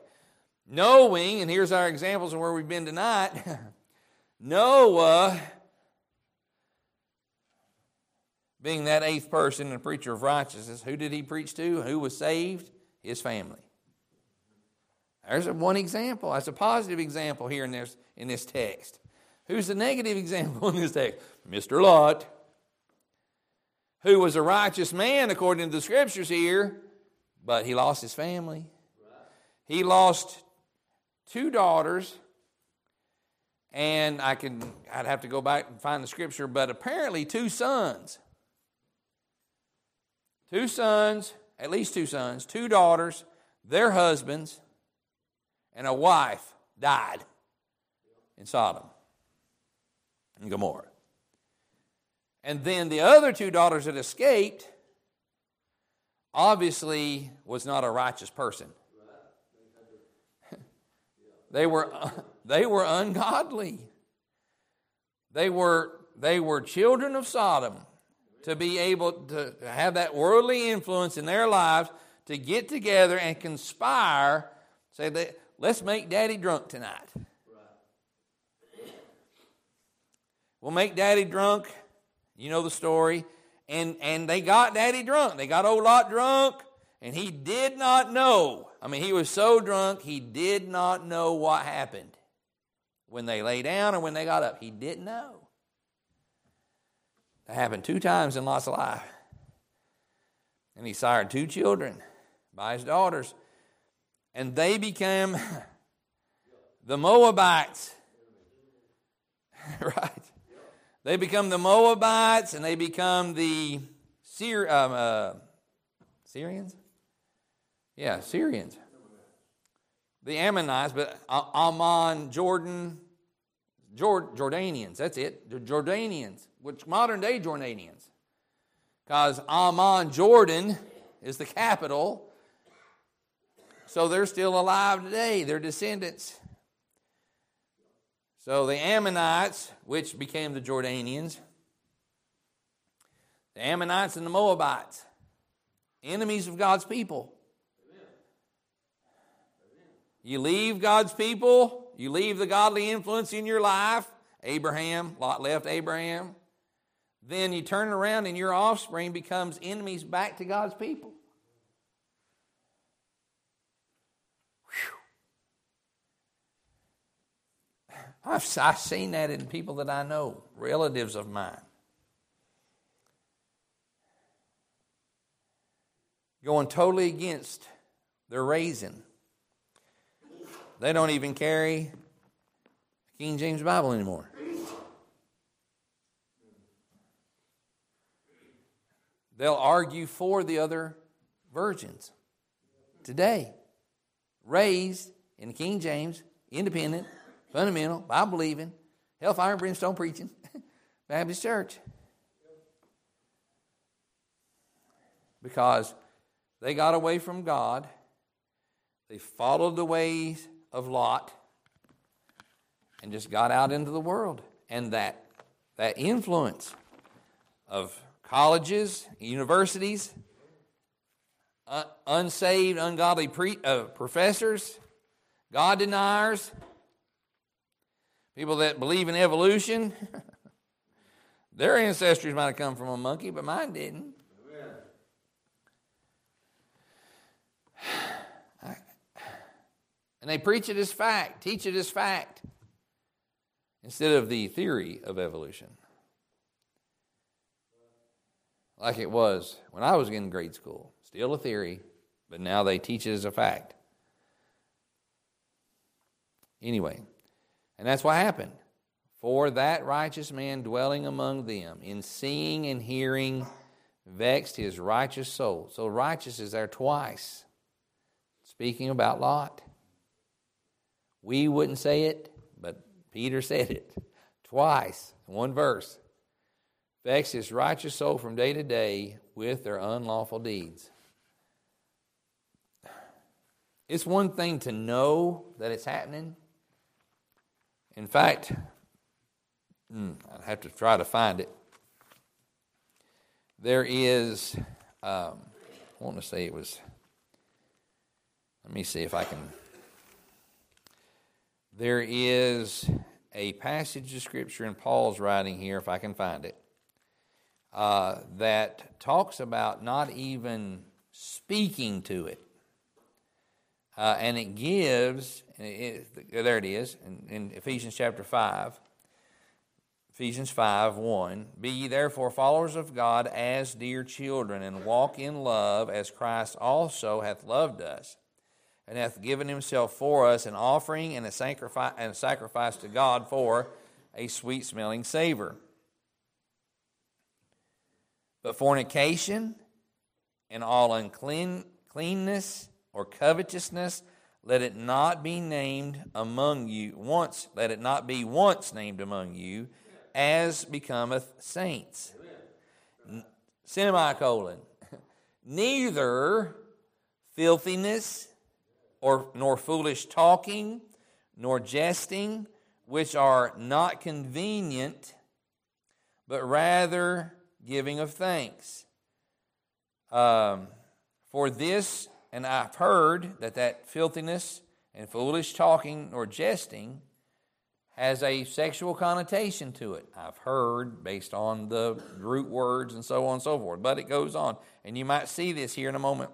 knowing, and here's our examples of where we've been tonight <laughs> Noah being that eighth person and preacher of righteousness, who did he preach to? Who was saved? His family. There's one example. That's a positive example here in this, in this text. Who's the negative example <laughs> in this text? Mr. Lot, who was a righteous man according to the scriptures here, but he lost his family. He lost two daughters, and I can I'd have to go back and find the scripture, but apparently two sons. Two sons, at least two sons, two daughters, their husbands, and a wife died in Sodom and Gomorrah. And then the other two daughters that escaped obviously was not a righteous person. They were <laughs> they were ungodly. They were they were children of Sodom to be able to have that worldly influence in their lives to get together and conspire say that let's make daddy drunk tonight. We'll make daddy drunk. You know the story. And, and they got daddy drunk. They got old Lot drunk, and he did not know. I mean, he was so drunk, he did not know what happened when they lay down or when they got up. He didn't know. That happened two times in Lot's life. And he sired two children by his daughters. And they became <laughs> the Moabites. <laughs> right? They become the Moabites and they become the Syr, um, uh, Syrians? Yeah, Syrians. The Ammonites, but Ammon, Jordan, Jord, Jordanians, that's it. The Jordanians, which modern day Jordanians. Because Amman, Jordan, is the capital. So they're still alive today. They're descendants. So the Ammonites, which became the Jordanians, the Ammonites and the Moabites, enemies of God's people. You leave God's people, you leave the godly influence in your life. Abraham, Lot left Abraham. Then you turn around and your offspring becomes enemies back to God's people. I've, I've seen that in people that I know, relatives of mine. Going totally against their raising. They don't even carry the King James Bible anymore. They'll argue for the other virgins today. Raised in the King James, independent, fundamental, Bible believing, hellfire and brimstone preaching <laughs> Baptist church. Because they got away from God, they followed the ways of Lot, and just got out into the world. And that, that influence of colleges, universities, uh, unsaved, ungodly pre, uh, professors, God deniers, People that believe in evolution, <laughs> their ancestors might have come from a monkey, but mine didn't. And they preach it as fact, teach it as fact, instead of the theory of evolution. Like it was when I was in grade school. Still a theory, but now they teach it as a fact. Anyway, and that's what happened. For that righteous man dwelling among them, in seeing and hearing, vexed his righteous soul. So righteous is there twice. Speaking about Lot. We wouldn't say it, but Peter said it twice, one verse. Vexed his righteous soul from day to day with their unlawful deeds. It's one thing to know that it's happening, in fact, hmm, I have to try to find it. There is, um, I want to say it was, let me see if I can. There is a passage of Scripture in Paul's writing here, if I can find it, uh, that talks about not even speaking to it. Uh, and it gives, it, there it is, in, in Ephesians chapter 5. Ephesians 5 1. Be ye therefore followers of God as dear children, and walk in love as Christ also hath loved us, and hath given himself for us an offering and a sacrifice, and a sacrifice to God for a sweet smelling savor. But fornication and all uncleanness or covetousness, let it not be named among you once, let it not be once named among you as becometh saints. Semicolon. <laughs> Neither filthiness or nor foolish talking, nor jesting, which are not convenient, but rather giving of thanks. Um, for this, and I've heard that that filthiness and foolish talking or jesting has a sexual connotation to it. I've heard based on the root words and so on and so forth. But it goes on. And you might see this here in a moment.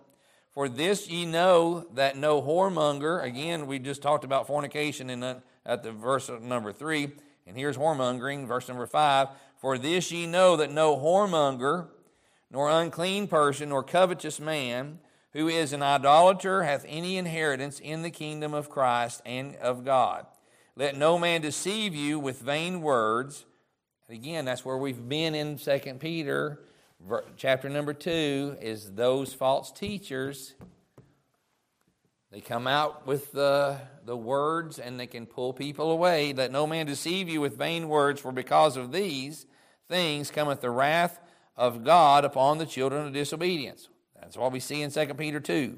For this ye know that no whoremonger, again, we just talked about fornication in the, at the verse number three, and here's whoremongering, verse number five. For this ye know that no whoremonger, nor unclean person, nor covetous man, who is an idolater, hath any inheritance in the kingdom of Christ and of God. Let no man deceive you with vain words. Again, that's where we've been in 2 Peter, chapter number 2, is those false teachers. They come out with the, the words and they can pull people away. Let no man deceive you with vain words, for because of these things cometh the wrath of God upon the children of disobedience. That's what we see in 2 Peter 2.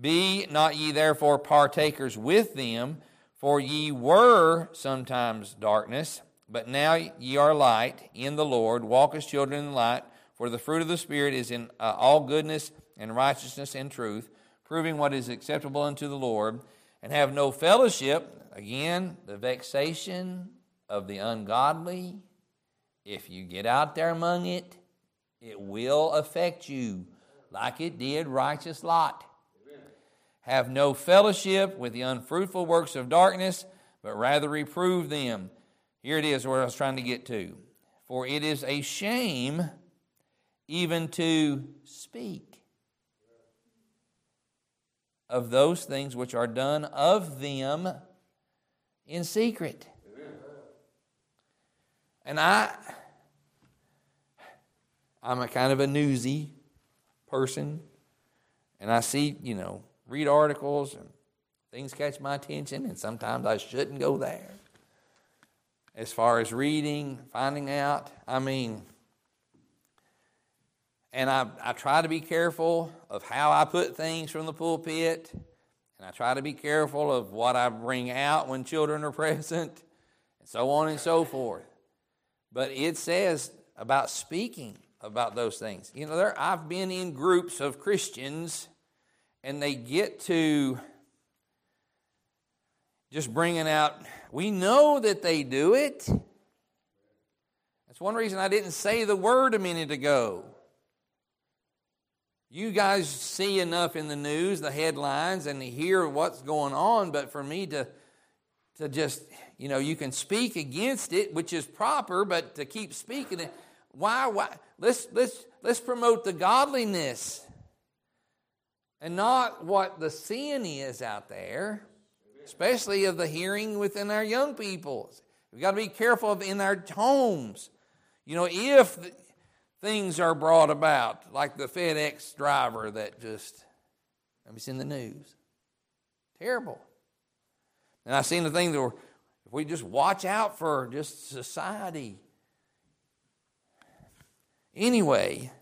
Be not ye therefore partakers with them. For ye were sometimes darkness, but now ye are light in the Lord. Walk as children in the light. For the fruit of the Spirit is in uh, all goodness and righteousness and truth, proving what is acceptable unto the Lord. And have no fellowship, again, the vexation of the ungodly. If you get out there among it, it will affect you like it did righteous Lot. Have no fellowship with the unfruitful works of darkness, but rather reprove them. Here it is where I was trying to get to. For it is a shame even to speak of those things which are done of them in secret. And I, I'm a kind of a newsy person, and I see, you know, read articles and things catch my attention, and sometimes I shouldn't go there. As far as reading, finding out, I mean, and I, I try to be careful of how I put things from the pulpit, and I try to be careful of what I bring out when children are <laughs> present, and so on and so forth. But it says about speaking about those things. You know, there I've been in groups of Christians and they get to just bringing out, we know that they do it. That's one reason I didn't say the word a minute ago. You guys see enough in the news, the headlines, and hear what's going on, but for me to, to just, you know, you can speak against it, which is proper, but to keep speaking it, why, why? Let's, let's, let's promote the godliness and not what the sin is out there, especially of the hearing within our young people. We've got to be careful of in our homes. You know, if things are brought about, like the FedEx driver that just, I was in the news. Terrible. And I've seen the thing that if we just watch out for just society. Anyway,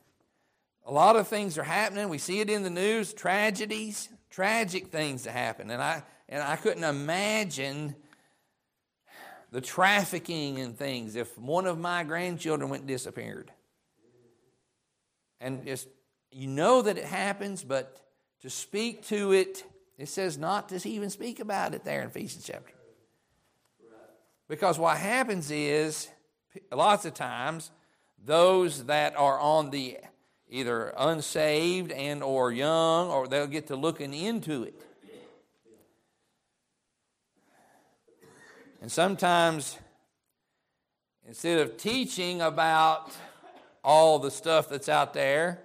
a lot of things are happening. We see it in the news, tragedies, tragic things that happen. And I and I couldn't imagine the trafficking and things if one of my grandchildren went disappeared. And just you know that it happens, but to speak to it, it says not to even speak about it there in Ephesians chapter. Because what happens is, lots of times, those that are on the either unsaved and or young or they'll get to looking into it and sometimes instead of teaching about all the stuff that's out there,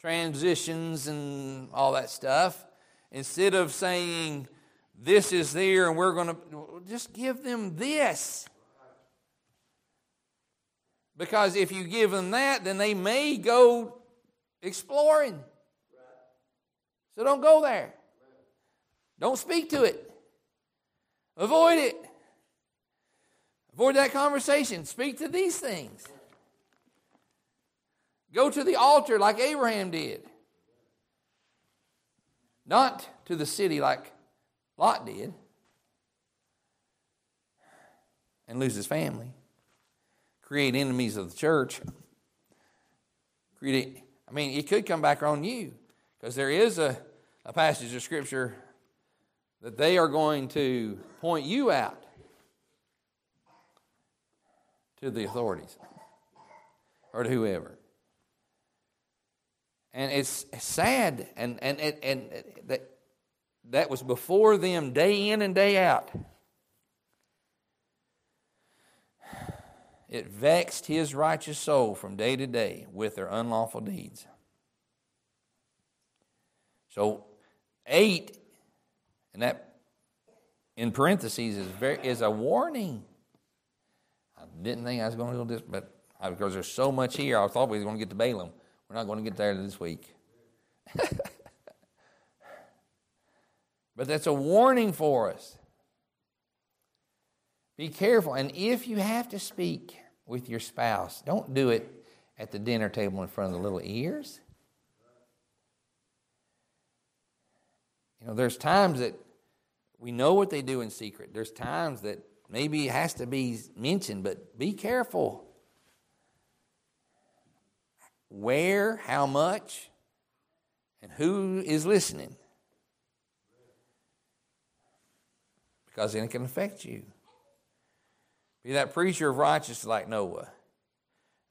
transitions and all that stuff, instead of saying, this is there and we're going to just give them this. Because if you give them that, then they may go exploring. So don't go there. Don't speak to it. Avoid it. Avoid that conversation. Speak to these things. Go to the altar like Abraham did. Not to the city like Lot did. And lose his family. Create enemies of the church. Create, I mean, it could come back on you. Because there is a, a passage of Scripture that they are going to point you out to the authorities or to whoever. And it's sad, and, and, and, and that, that was before them day in and day out. It vexed his righteous soul from day to day with their unlawful deeds. So, eight, and that in parentheses is, very, is a warning. I didn't think I was going to do this, but because there's so much here, I thought we were going to get to Balaam. We're not going to get there this week. <laughs> but that's a warning for us. Be careful. And if you have to speak with your spouse, don't do it at the dinner table in front of the little ears. You know, there's times that we know what they do in secret. There's times that maybe it has to be mentioned, but be careful. Where, how much, and who is listening. Because then it can affect you. Be that preacher of righteousness like Noah,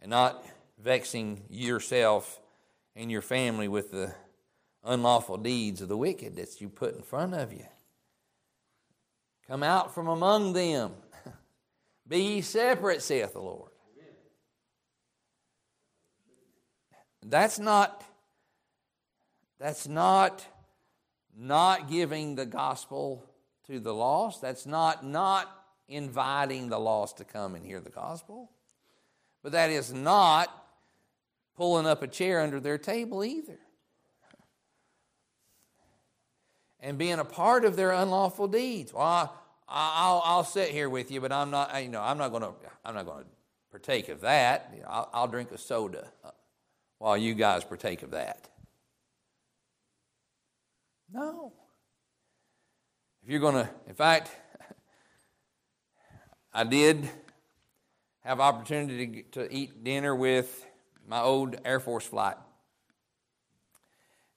and not vexing yourself and your family with the unlawful deeds of the wicked that you put in front of you. Come out from among them. <laughs> Be ye separate, saith the Lord. That's not that's not not giving the gospel to the lost. That's not not inviting the lost to come and hear the gospel. But that is not pulling up a chair under their table either and being a part of their unlawful deeds. Well, I, will I'll sit here with you, but I'm not. You know, I'm not going to. I'm not going to partake of that. You know, I'll, I'll drink a soda while you guys partake of that. No. If you're going to, in fact, <laughs> I did have opportunity to, to eat dinner with my old Air Force flight,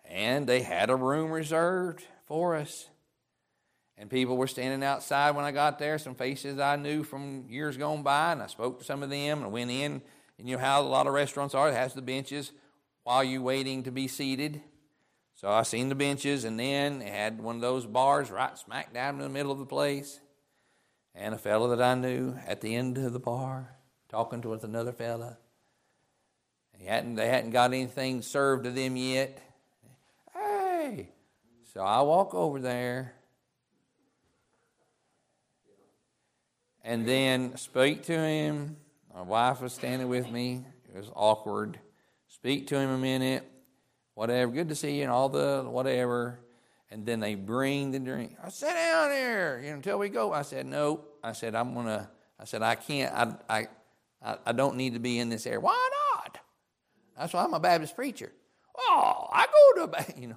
and they had a room reserved for us. And people were standing outside when I got there, some faces I knew from years gone by, and I spoke to some of them and went in. And you know how a lot of restaurants are, it has the benches while you're waiting to be seated. So I seen the benches, and then it had one of those bars right smack down in the middle of the place. And a fellow that I knew at the end of the bar talking to another fella. He hadn't, they hadn't got anything served to them yet. Hey, so I walk over there and then speak to him. My wife was standing with me. It was awkward. Speak to him a minute, whatever. Good to see you, and all the whatever. And then they bring the drink. I sit down there you know, until we go. I said, nope. I said, I'm gonna. I said, I can't. I, I, I don't need to be in this area. Why not? That's why I'm a Baptist preacher. Oh, I go to <laughs> you know.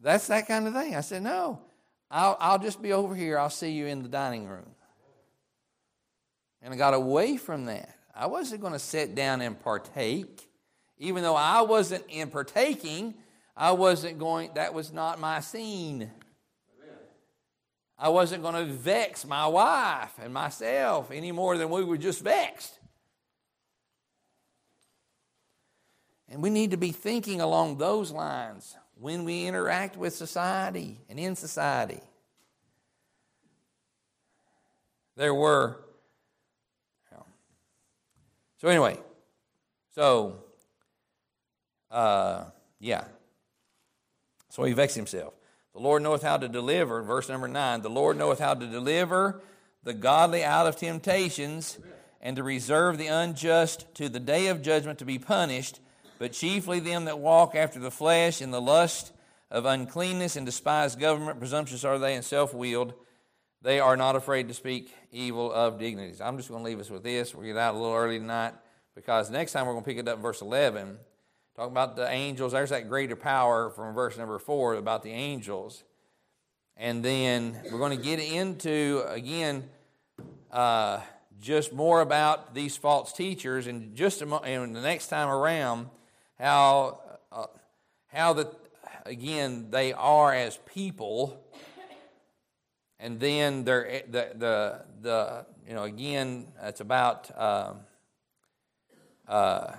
That's that kind of thing. I said, No, I'll, I'll just be over here. I'll see you in the dining room. And I got away from that. I wasn't going to sit down and partake. Even though I wasn't in partaking, I wasn't going, that was not my scene. I wasn't going to vex my wife and myself any more than we were just vexed. And we need to be thinking along those lines when we interact with society and in society. there were. So, anyway, so, uh, yeah. So he vexed himself. The Lord knoweth how to deliver, verse number nine, the Lord knoweth how to deliver the godly out of temptations and to reserve the unjust to the day of judgment to be punished, but chiefly them that walk after the flesh in the lust of uncleanness and despise government. Presumptuous are they and self willed. They are not afraid to speak evil of dignities. I'm just going to leave us with this. We'll get out a little early tonight because next time we're going to pick it up in verse 11. Talking about the angels, there's that greater power from verse number 4 about the angels. And then we're going to get into, again, uh, just more about these false teachers and just a, and the next time around how uh, how that again they are as people and then they're the the, the you know again it's about uh, uh,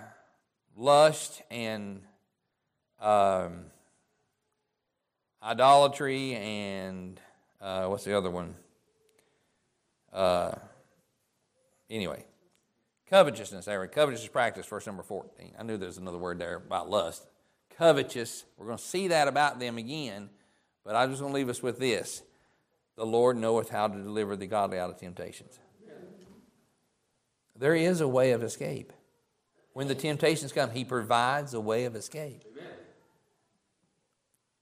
lust and um, idolatry and uh, what's the other one? Uh, anyway, covetousness. There, covetousness practice. Verse number fourteen. I knew there was another word there about lust. Covetous. We're going to see that about them again, but I'm just going to leave us with this the Lord knoweth how to deliver the godly out of temptations. There is a way of escape. When the temptations come, He provides a way of escape.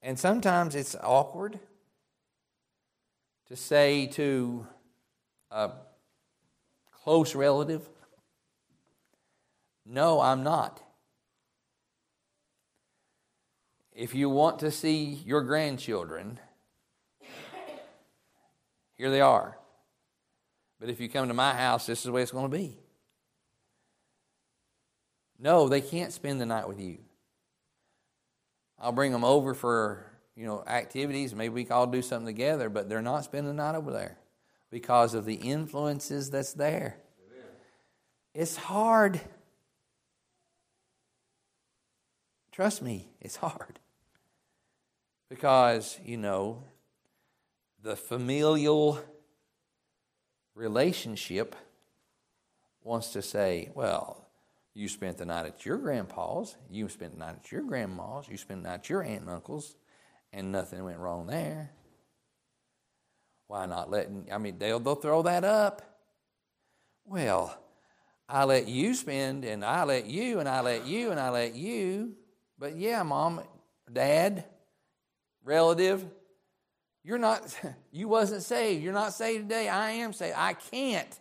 And sometimes it's awkward to say to a close relative, No, I'm not. If you want to see your grandchildren, here they are. But if you come to my house, this is the way it's going to be. No, they can't spend the night with you. I'll bring them over for, you know, activities. Maybe we can all do something together, but they're not spending the night over there because of the influences that's there. Amen. It's hard. Trust me, it's hard. Because, you know, the familial relationship wants to say, well, you spent the night at your grandpa's, you spent the night at your grandma's, you spent the night at your aunt and uncle's, and nothing went wrong there. Why not letting, I mean, they'll, they'll throw that up. Well, I let you spend, and I let you, and I let you, and I let you. But yeah, mom, dad, relative, you're not, <laughs> you wasn't saved. You're not saved today. I am saved. I can't.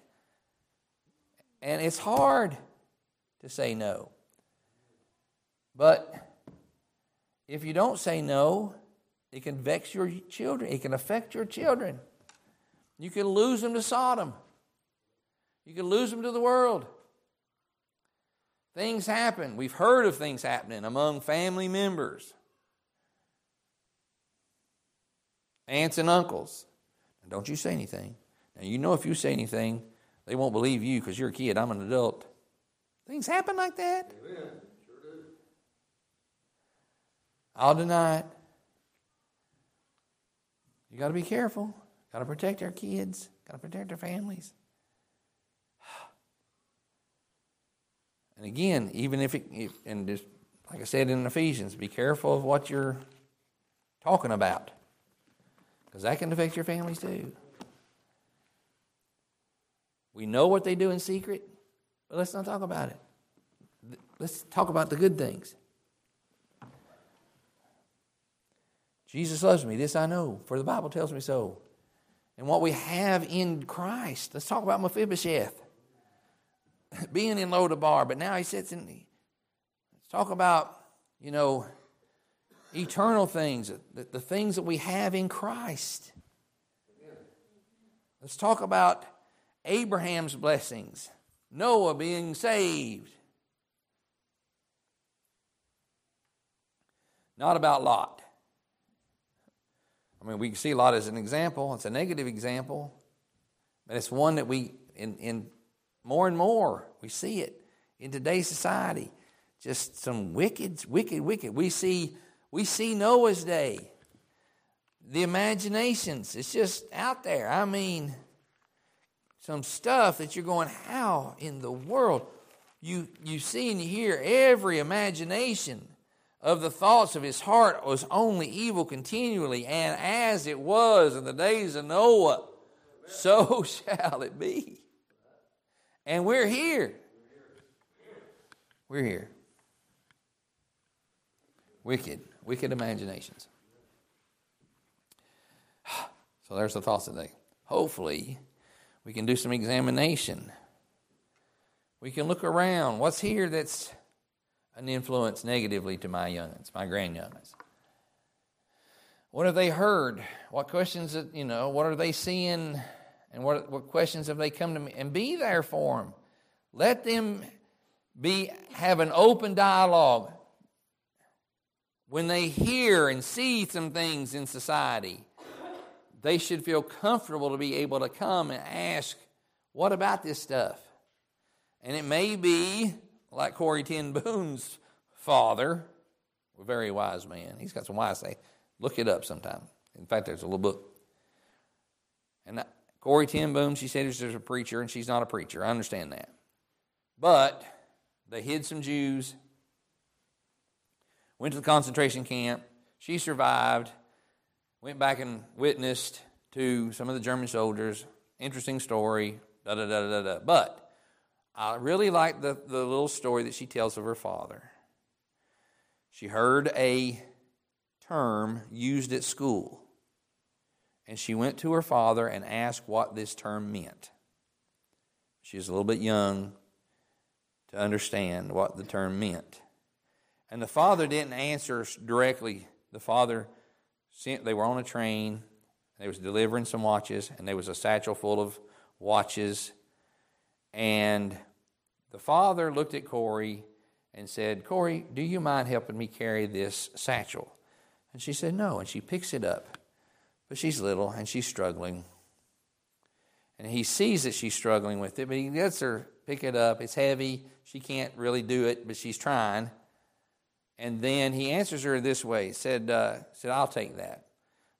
And it's hard to say no. But if you don't say no, it can vex your children. It can affect your children. You can lose them to Sodom. You can lose them to the world. Things happen. We've heard of things happening among family members. aunts and uncles. don't you say anything. Now, you know if you say anything, they won't believe you because you're a kid. I'm an adult. Things happen like that. Amen. Sure do. I'll deny it. You got to be careful. Got to protect our kids. Got to protect our families. And again, even if it, and just like I said in Ephesians, be careful of what you're talking about because that can affect your families too. We know what they do in secret, but let's not talk about it. Let's talk about the good things. Jesus loves me, this I know, for the Bible tells me so. And what we have in Christ. Let's talk about Mephibosheth. <laughs> Being in Lodabar, but now he sits in. Let's talk about, you know, eternal things, the, the things that we have in Christ. Let's talk about Abraham's blessings, Noah being saved. Not about Lot. I mean, we can see Lot as an example. It's a negative example, but it's one that we, in, in more and more, we see it in today's society. Just some wicked, wicked, wicked. We see we see Noah's day. The imaginations, it's just out there. I mean, some stuff that you're going, how in the world? You, you see and you hear every imagination of the thoughts of his heart was only evil continually, and as it was in the days of Noah, so <laughs> shall it be. And we're here. We're here. Wicked, wicked imaginations. <sighs> So there's the thoughts today. Hopefully, we can do some examination. We can look around. What's here that's an influence negatively to my youngins, my grand youngins? What have they heard? What questions, you know, what are they seeing? And what, what questions have they come to me? And be there for them. Let them be have an open dialogue. When they hear and see some things in society, they should feel comfortable to be able to come and ask, What about this stuff? And it may be like Corrie ten Boom's father, a very wise man. He's got some wise say. Look it up sometime. In fact, there's a little book. And Corrie ten Boom, she said she's a preacher, and she's not a preacher. I understand that. But they hid some Jews, went to the concentration camp. She survived, went back and witnessed to some of the German soldiers. Interesting story, da da da da da. But I really like the, the little story that she tells of her father. She heard a term used at school and she went to her father and asked what this term meant. She was a little bit young to understand what the term meant. And the father didn't answer directly. The father sent, they were on a train, they was delivering some watches, and there was a satchel full of watches. And the father looked at Corrie and said, Corrie, do you mind helping me carry this satchel? And she said, No. And she picks it up. But she's little and she's struggling. And he sees that she's struggling with it, but he lets her pick it up. It's heavy. She can't really do it, but she's trying. And then he answers her this way said, uh, said I'll take that.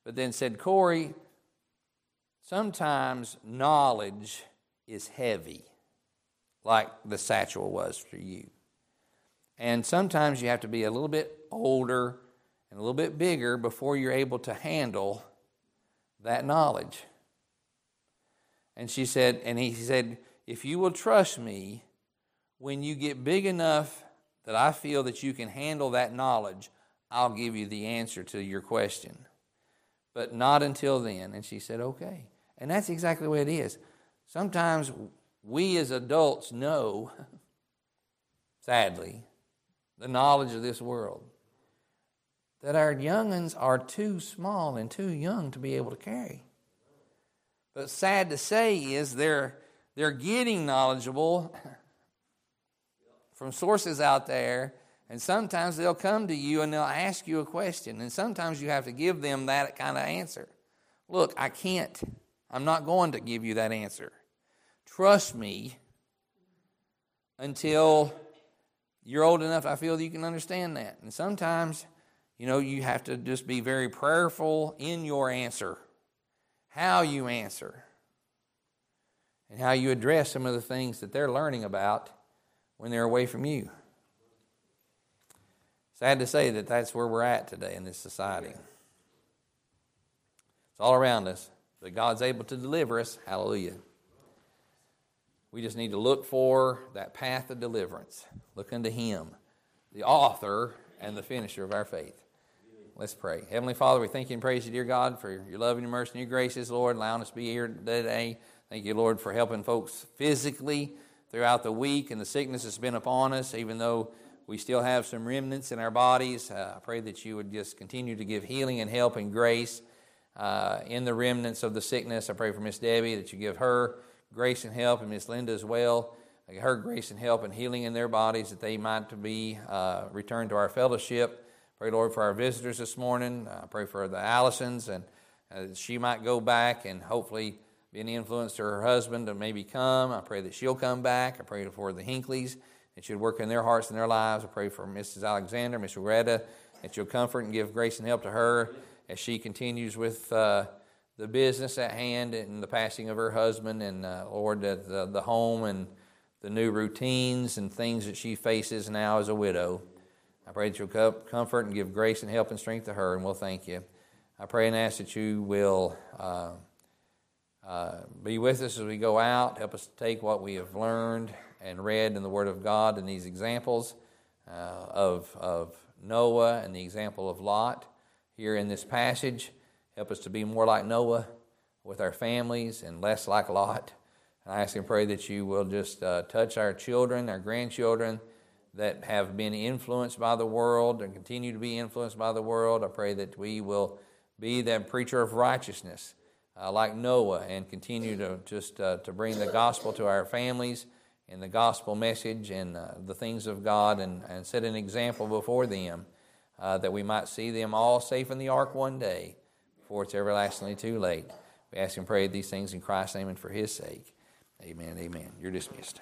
But then said, Corrie, sometimes knowledge is heavy, like the satchel was for you. And sometimes you have to be a little bit older and a little bit bigger before you're able to handle that knowledge. And she said, and he said, if you will trust me, when you get big enough that I feel that you can handle that knowledge, I'll give you the answer to your question. But not until then. And she said, okay. And that's exactly the way it is. Sometimes we as adults know, sadly, the knowledge of this world that our young'uns are too small and too young to be able to carry. But sad to say is they're, they're getting knowledgeable from sources out there, and sometimes they'll come to you and they'll ask you a question, and sometimes you have to give them that kind of answer. Look, I can't. I'm not going to give you that answer. Trust me until you're old enough, I feel you can understand that. And sometimes you know, you have to just be very prayerful in your answer, how you answer, and how you address some of the things that they're learning about when they're away from you. Sad to say that that's where we're at today in this society. It's all around us, but God's able to deliver us. Hallelujah. We just need to look for that path of deliverance. Look unto Him, the author and the finisher of our faith. Let's pray. Heavenly Father, we thank you and praise you, dear God, for your love and your mercy and your graces, Lord, allowing us to be here today. Thank you, Lord, for helping folks physically throughout the week and the sickness that's been upon us, even though we still have some remnants in our bodies. Uh, I pray that you would just continue to give healing and help and grace uh, in the remnants of the sickness. I pray for Miss Debbie that you give her grace and help, and Miss Linda as well. Her grace and help and healing in their bodies that they might be uh, returned to our fellowship. Pray, Lord, for our visitors this morning. I pray for the Allisons and uh, she might go back and hopefully be an influence to her husband to maybe come. I pray that she'll come back. I pray for the Hinkleys that you'd work in their hearts and their lives. I pray for Mrs. Alexander, Miss Loretta, that you'll comfort and give grace and help to her as she continues with uh, the business at hand and the passing of her husband, and uh, Lord, the, the home and the new routines and things that she faces now as a widow. I pray that you'll comfort and give grace and help and strength to her, and we'll thank you. I pray and ask that you will uh, uh, be with us as we go out. Help us take what we have learned and read in the Word of God and these examples uh, of, of Noah and the example of Lot here in this passage. Help us to be more like Noah with our families and less like Lot. And I ask and pray that you will just uh, touch our children, our grandchildren that have been influenced by the world and continue to be influenced by the world. I pray that we will be that preacher of righteousness uh, like Noah and continue to just uh, to bring the gospel to our families and the gospel message and uh, the things of God and, and set an example before them uh, that we might see them all safe in the ark one day before it's everlastingly too late. We ask and pray these things in Christ's name and for his sake. Amen. Amen. You're dismissed.